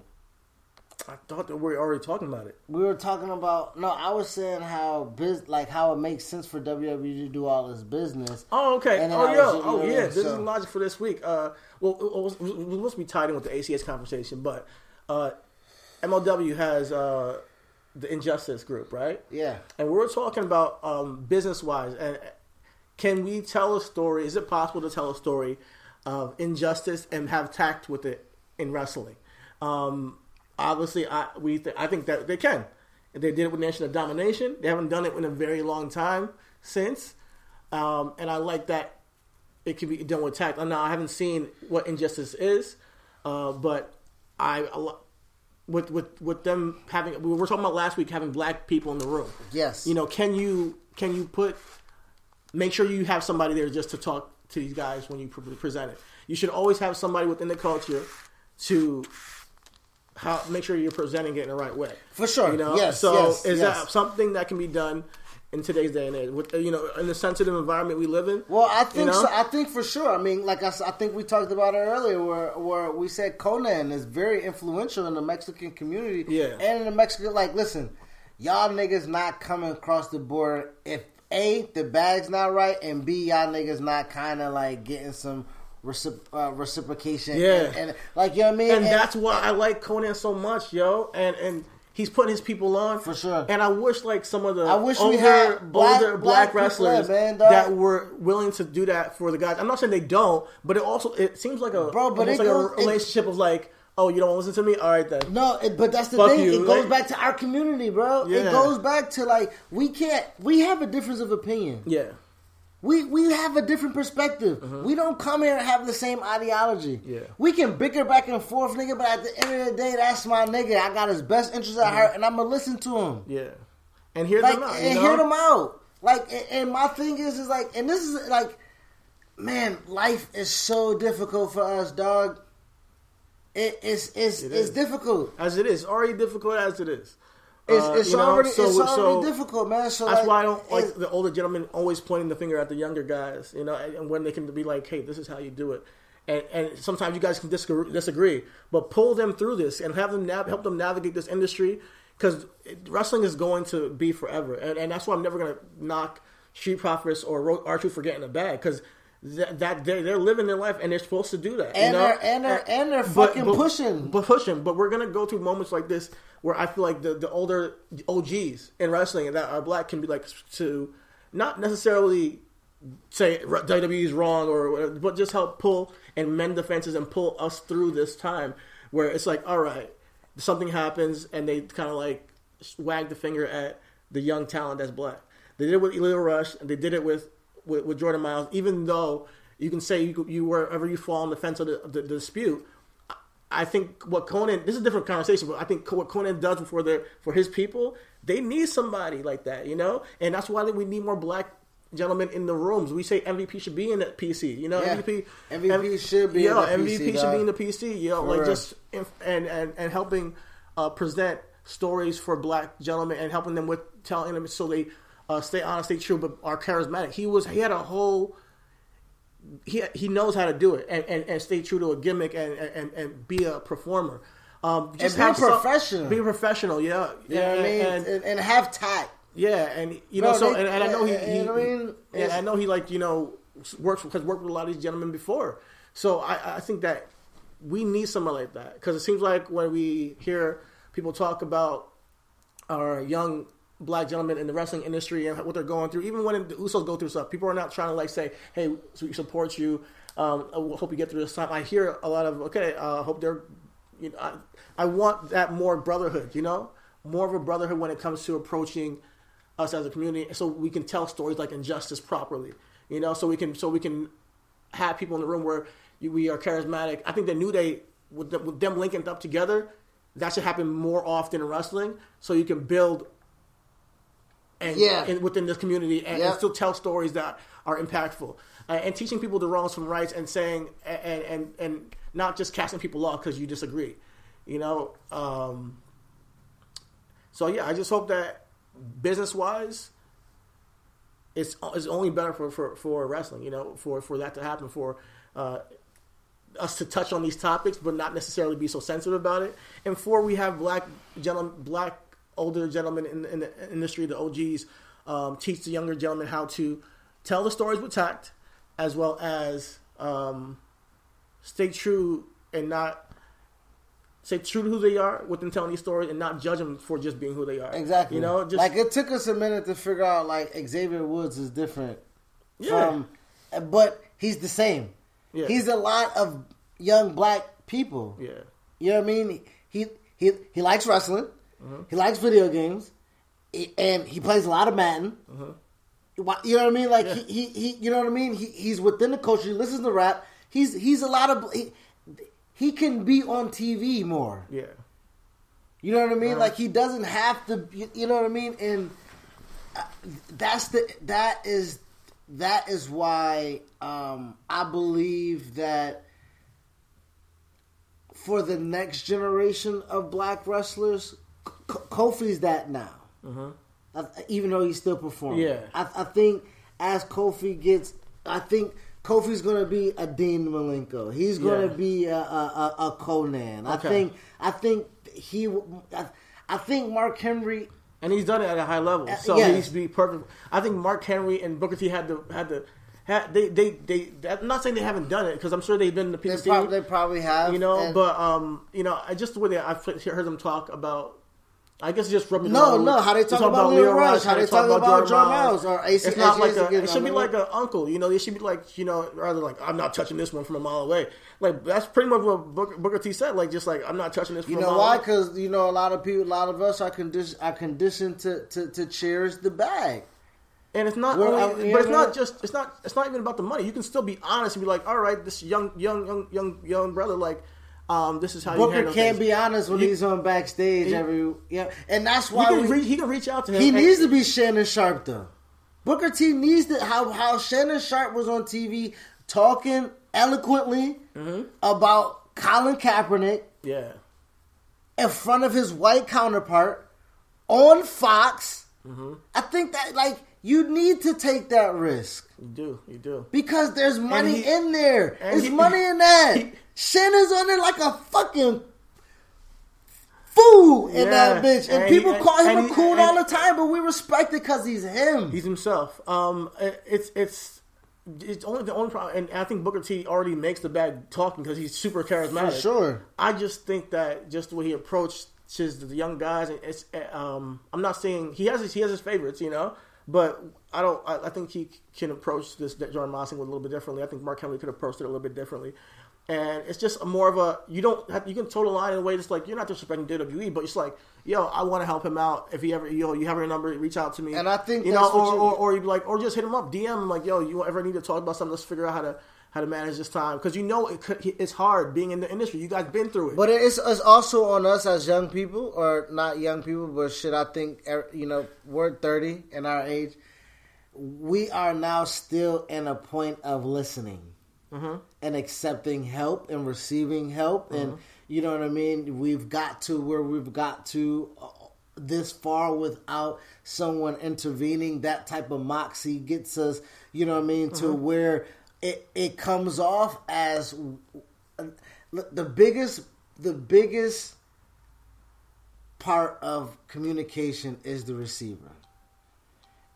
I thought that we were already talking about it. We were talking about no. I was saying how biz like how it makes sense for WWE to do all this business. Oh, okay. Oh, yeah. was- Oh, yeah, is so- logic for this week. Uh, well, it was, it was supposed to be tied in with the ACH conversation, but uh, MLW has uh, the Injustice group, right? Yeah. And we we're talking about um, business wise, and can we tell a story? Is it possible to tell a story of injustice and have tact with it in wrestling? Um, obviously, I we th- I think that they can. They did it with Nation of Domination. They haven't done it in a very long time since, um, and I like that it can be done with tact. Now I haven't seen what injustice is, uh, but I with with with them having we were talking about last week having black people in the room. Yes. You know, can you can you put make sure you have somebody there just to talk to these guys when you pre- present it. You should always have somebody within the culture to how make sure you're presenting it in the right way. For sure. You know, Yes, so yes, is yes. that something that can be done in today's day and age? With you know, in the sensitive environment we live in. Well, I think You know? so, I think for sure. I mean, like I think we talked about it earlier, where where we said Konnan is very influential in the Mexican community, Yeah. and in the Mexican. Like, listen, y'all niggas not coming across the border if a the bag's not right, and b y'all niggas not kind of like getting some recip- uh, reciprocation. Yeah. and, and, like you know what I mean. and that's why I like Konnan so much, yo. And and he's putting his people on For sure. And I wish like some of the I wish we older, had black- older black black, wrestlers man, that were willing to do that for the guys. I'm not saying they don't, but it also it seems like a Bro, but it's like goes- a it- relationship of like, oh, you don't listen to me, all right then. No, it, but that's the Fuck thing. you, It goes like- back to our community, bro. It goes back to like we can't. We have a difference of opinion. Yeah, We we have a different perspective. Uh-huh. We don't come here and have the same ideology. Yeah. We can bicker back and forth, nigga, but at the end of the day, that's my nigga. I got his best interest at heart, and I'm gonna listen to him. yeah, and hear Like them out. and know? hear them out. Like and, and my thing is is like, and this is like, man, life is so difficult for us, dog. It, it's it's It it's difficult. as it is already difficult as it is. It's, Uh, it's already so- it's already so- difficult, man. So That's like, why I don't like the older gentlemen always pointing the finger at the younger guys, you know, and, and when they can be like, "Hey, this is how you do it," and and sometimes you guys can disagree, disagree but pull them through this and have them nav- help them navigate this industry because wrestling is going to be forever, and, and that's why I'm never gonna knock Street Profits or R Truth for getting a bag because. That, that they they're living their life and they're supposed to do that, And you know? they're- and they're- and they're But- fucking but- pushing. but pushing. But we're gonna go through moments like this where I feel like the, the older OGs in wrestling that are black can be like to not necessarily say WWE is wrong or whatever, but just help pull and mend the fences and pull us through this time where it's like, all right, something happens and they kind of like wag the finger at the young talent that's black. They did it with Lio Rush and they did it with, with, with Jordan Myles, even though you can say you, you wherever you fall on the fence of the, the, the dispute. I think what Konnan this is a different conversation, but I think what Konnan does for their for his people, they need somebody like that, you know, and that's why we need more black gentlemen in the rooms. We say MVP should be in the PC, you know, Yeah. MVP MVP should be in yeah, the MVP PC, should be in the PC, you know, For like real. just inf- and and and helping uh, present stories for black gentlemen and helping them with telling them so they uh, stay honest, stay true, but are charismatic. He was he had a whole he he knows how to do it and, and, and stay true to a gimmick and and, and be a performer. Um, And be have some- professional. be professional, yeah. You know what I mean? And, And, and have tact. yeah, and you No, know, so they- and, and I know he, he and I mean, and I know he like you know works has worked with a lot of these gentlemen before. So I, I think that we need someone like that because it seems like when we hear people talk about our young black gentlemen in the wrestling industry and what they're going through, even when the Usos go through stuff, people are not trying to like say, "Hey, we support you. Um, I hope you get through this time." I hear a lot of, "Okay, uh, hope they're," you know, I, I want that more brotherhood. You know, more of a brotherhood when it comes to approaching us as a community, so we can tell stories like injustice properly. You know, so we can so we can have people in the room where we are charismatic. I think the New Day with, the, with them linking up together, that should happen more often in wrestling, so you can build and Yeah. in, within this community and, and still tell stories that are impactful uh, and teaching people the wrongs from rights and saying and and and not just casting people off because you disagree. You know, um, so yeah, I just hope that business wise, it's it's only better for, for, for wrestling. You know, for for that to happen for. Uh, us to touch on these topics, but not necessarily be so sensitive about it. And four, we have black gentlemen, black older gentlemen in, in the industry, the OGs, um, teach the younger gentlemen how to tell the stories with tact, as well as um, stay true and not stay true to who they are within telling these stories, and not judge them for just being who they are. Exactly. You know, just like it took us a minute to figure out like Xavier Woods is different Yeah. from, but he's the same. Yeah. He's a lot of young black people. yeah, You know what I mean? He he he likes wrestling. Mm-hmm. He likes video games, and he plays a lot of Madden. Why- You know what I mean? Like. Yeah. he, he he you know what I mean? He he's within the culture. He listens to rap. He's he's a lot of he, he can be on TV more. yeah, You know what I mean? Uh-huh. Like he doesn't have to. You, you know what I mean? And uh, that's the that is that is why um, I believe that for the next generation of black wrestlers, Kofi's that now. I, even though he's still performing, Uh-huh. Yeah. I, I think as Kofi gets, I think. Kofi's going to be a Dean Malenko. He's going to Yeah. be a, a, a, a Konnan. I think I think he. I, I think Mark Henry. and he's done it at a high level, Uh, so yes. he needs to be perfect. I think Mark Henry and Booker T had to had to. Had, they, they, they, I'm not saying they haven't done it because I'm sure they've been in the They, prob- they probably have. you know, but um, you know, I just the way that I've heard them talk about. I guess just the No, no, how they talk about Lio Lio Rush, how they talk about Jordan Myles, or AC It's not like a, it should be like an uncle. You know, it should be like you know, rather like I'm not touching this one from a mile away. Like that's pretty much what Booker, Booker T said. Like just like I'm not touching this. From You a know mile why? Because you know a lot of people, a lot of us are conditioned, are conditioned to, to, to cherish the bag. And it's not, Well, only, I- but it's know- not just. It's not. It's not even about the money. You can still be honest and be like, all right, this young, young, young, young, young brother, like, um, this is how Booker can't things. be honest when You- he's on backstage he- every yeah, and that's He why can, we, re- he can reach out to him. he and- needs to be Shannon Sharpe though. Booker T needs to how how Shannon Sharpe was on TV talking eloquently Mm-hmm. about Colin Kaepernick Yeah, in front of his white counterpart on Fox. Mm-hmm. I think that like you need to take that risk you do. You do. because there's money he- in there. There's he- money in that. he- Shannon's on there like a fucking fool in Yeah, that bitch, and, and he- people and- call him and a he- coon all the time, but we respect it because he's him. He's himself. Um, it- it's it's it's only the only problem, and I think Booker T already makes the bag talking because he's super charismatic. For sure. I just think that just the way he approaches the young guys, and it's um, I'm not saying he has his, he has his favorites, you know, but I don't. I, I think he can approach this Jordan Mossing with a little bit differently. I think Mark Henry could approach it a little bit differently. And it's just a more of a you don't have, you can toe the line in a way that's like you're not disrespecting WWE, but it's like yo, I want to help him out. If he ever yo, you have a number, reach out to me. And I think you know, or, you- or or you'd be like, or just hit him up, DM him like, yo, you ever need to talk about something? Let's figure out how to how to manage this time because you know it could, it's hard being in the industry. You guys been through it. But it's, it's also on us as young people, or not young people, but shit, I think, er, you know, we're 30 in our age. We are now still in a point of listening and accepting help and receiving help. And, you know what I mean? We've got to where we've got to uh, this far without someone intervening. That type of moxie gets us, you know what I mean, to where it it comes off as the biggest the biggest part of communication is the receiver.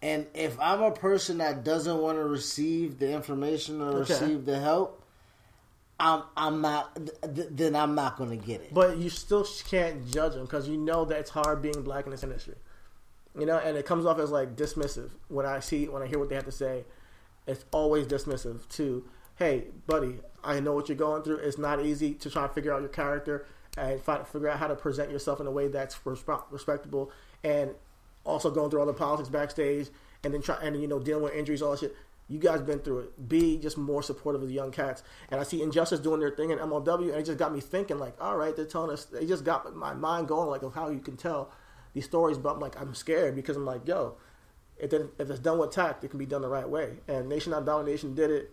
And if I'm a person that doesn't want to receive the information or Okay. receive the help, I'm I'm not th- then I'm not going to get it. But you still can't judge them because you know that it's hard being black in this industry. You know, and it comes off as like dismissive when I see when I hear what they have to say. It's always dismissive to, hey, buddy, I know what you're going through. It's not easy to try and figure out your character and find, figure out how to present yourself in a way that's respe- respectable, and also going through all the politics backstage, and then try and you know dealing with injuries, all that shit. You guys been through it. Be just more supportive of the young cats. And I see Injustice doing their thing in MLW, and it just got me thinking, like, all right, they're telling us. They just got my mind going, like, of how you can tell these stories. But I'm like, I'm scared because I'm like, yo, if, it, if it's done with tact, it can be done the right way. And Nation on Domination did it.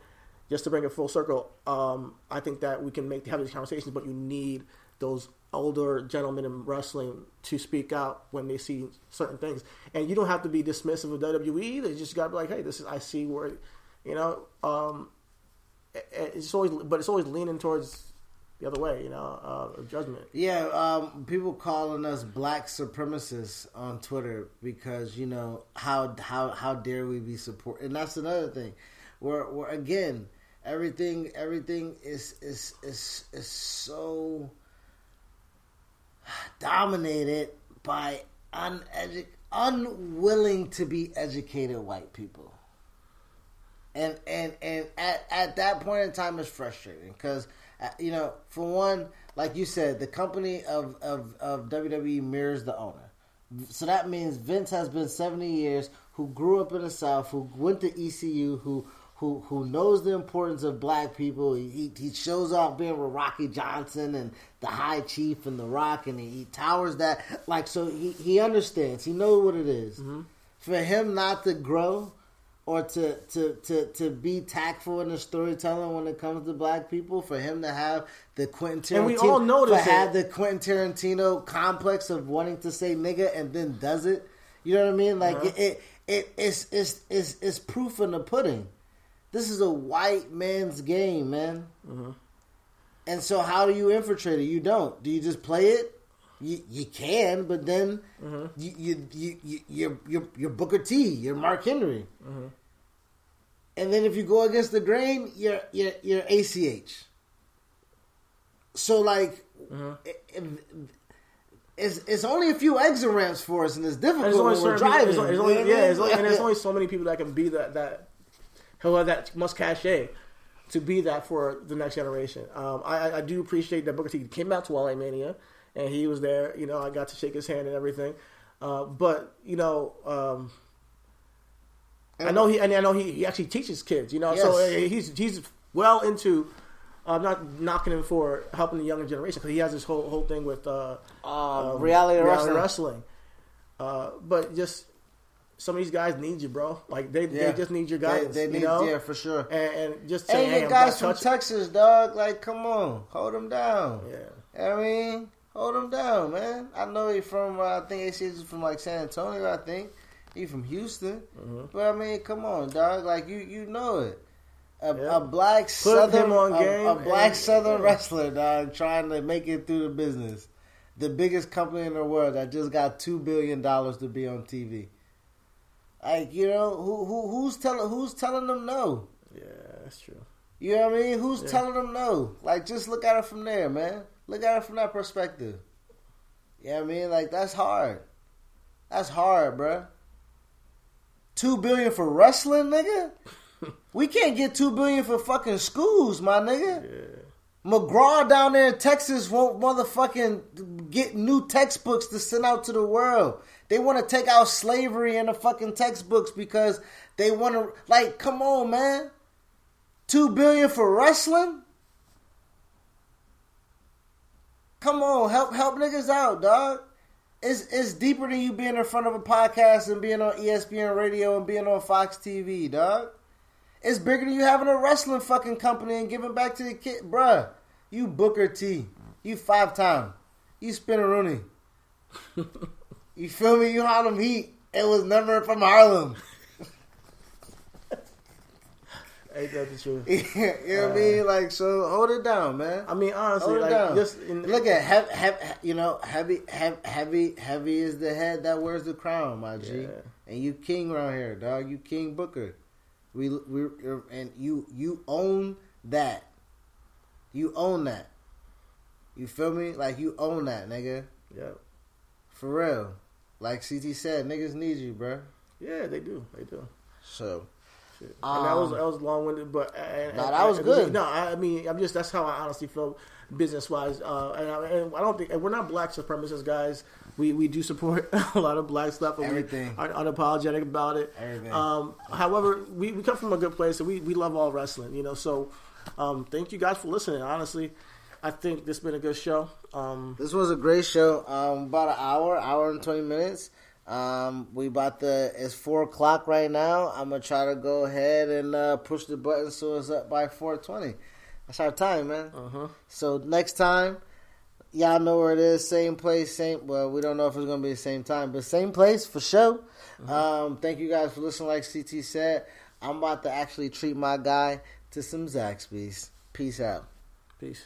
Just to bring it full circle, um, I think that we can make have these conversations, but you need those older gentlemen in wrestling to speak out when they see certain things. And you don't have to be dismissive of WWE. You just got to be like, hey, this is I see where, you know, um, it's always, but it's always leaning towards the other way, you know, uh, judgment. Yeah, um, people calling us black supremacists on Twitter because you know how how how dare we be support, and that's another thing. We're, we're again everything everything is is is is so dominated by unedu- unwilling to be educated white people and and and at, at that point in time it's frustrating because Uh, you know for one like you said the company of, of of wwe mirrors the owner. So that means vince has been 70 years who grew up in the south who went to ecu who who who knows the importance of black people. He, he, shows off being with rocky johnson and the high chief and the rock and he, he towers that. Like so he, he understands. He knows what it is. Mm-hmm. for him not to grow or to, to, to, to be tactful in the storytelling when it comes to black people, for him to have the Quentin Tarantino, And we all to have the Quentin Tarantino complex of wanting to say nigga and then does it. You know what I mean? Like Uh-huh. it, it, it, it's, it's, it's, it's proof in the pudding. This is a white man's game, man. Mm-hmm. And so, how do you infiltrate it? You don't. Do you just play it? You, you can, but then Mm-hmm. you, you, you, you, you're, you're, you're Booker T, you're Mark Henry. Mm-hmm. And then if you go against the grain, you're, you're, you're ACH. So, like, Mm-hmm. it- it- it's, it's only a few exit ramps for us, and it's difficult only when we're people- driving. there's only- there's only- yeah, there's only- and there's only so many people that can be that that who have that much cachet to be that for the next generation. Um, I, I- I do appreciate that Booker T came out to LA Mania and he was there. You know, I got to shake his hand and everything. Uh, but you know, um, I know he and I know he, he actually teaches kids. You know, so Yes. uh, he's he's well into. I'm not knocking him for helping the younger generation because he has this whole whole thing with uh, Um, reality wrestling. wrestling. Uh, but just some of these guys need you, bro. Like they, Yeah. they just need your They- guidance. they you need- know? yeah, for sure. And, and just say, Hey, hey, you guys from Texas, dog. Like, come on, hold them down. Yeah. I mean, hold him down, man. I know he from. Uh, I think is from like San Antonio. I think he from Houston. Mm-hmm. But I mean, come on, dog. Like you, you know it. A, Yeah. a black southern, on a, game a black and- southern yeah. wrestler, dog, trying to make it through the business. The biggest company in the world that just got two billion dollars to be on TV. Like you know, who who who's telling who's telling them no? Yeah, that's true. You know what I mean? Who's telling them no? Like, just look at it from there, man. Look at it from that perspective. You know what I mean? Like, that's hard. That's hard, bruh. Two billion for wrestling, nigga? we can't get two billion for fucking schools, my nigga. McGraw down there in Texas won't motherfucking get new textbooks to send out to the world. They want to take out slavery in the fucking textbooks because they want to, like, come on, man. Two billion for wrestling? Come on, help help niggas out, dog. It's it's deeper than you being in front of a podcast and being on ESPN radio and being on Fox TV, dog. It's bigger than you having a wrestling fucking company and giving back to the kid, bruh. You Booker T, you five time, you spinaroonie. You feel me? You Harlem Heat. It was never from Harlem. Ain't that the truth? you know what I mean? Uh, like, so hold it down, man. I mean, honestly, Hold it like down. just in, Look at heavy, heavy, you know, heavy, heavy, heavy, heavy is the head that wears the crown, my G. Yeah. And you king around here, dog. You king Booker. We, we, and you, you own that. You own that. You feel me? Like you own that, nigga. Yep. For real. Like CT said, niggas need you, bro. yeah, they do, they do. So, and that was Um, that was long winded, but and, Nah, that was and- good. No, I mean, I'm just that's how I honestly feel business wise. Uh, and, I, and I don't think we're not black supremacists, guys. We we do support a lot of black stuff. And Everything. We are unapologetic about it. Everything. Um, however, we, we come from a good place, and we, we love all wrestling. You know, so um, thank you guys for listening. Honestly, I think this has been a good show. Um, This was a great show. Um, about an hour, hour and twenty minutes. Um, we about the it's four o'clock right now. I'm gonna try to go ahead and uh, push the button so it's up by four twenty. That's our time, man. uh-huh. So next time, y'all know where it is. Same place, same. Well, we don't know if it's gonna be the same time, but same place for sure. Um, thank you guys for listening. Like CT said, I'm about to actually treat my guy to some Zaxby's. Peace out. Peace.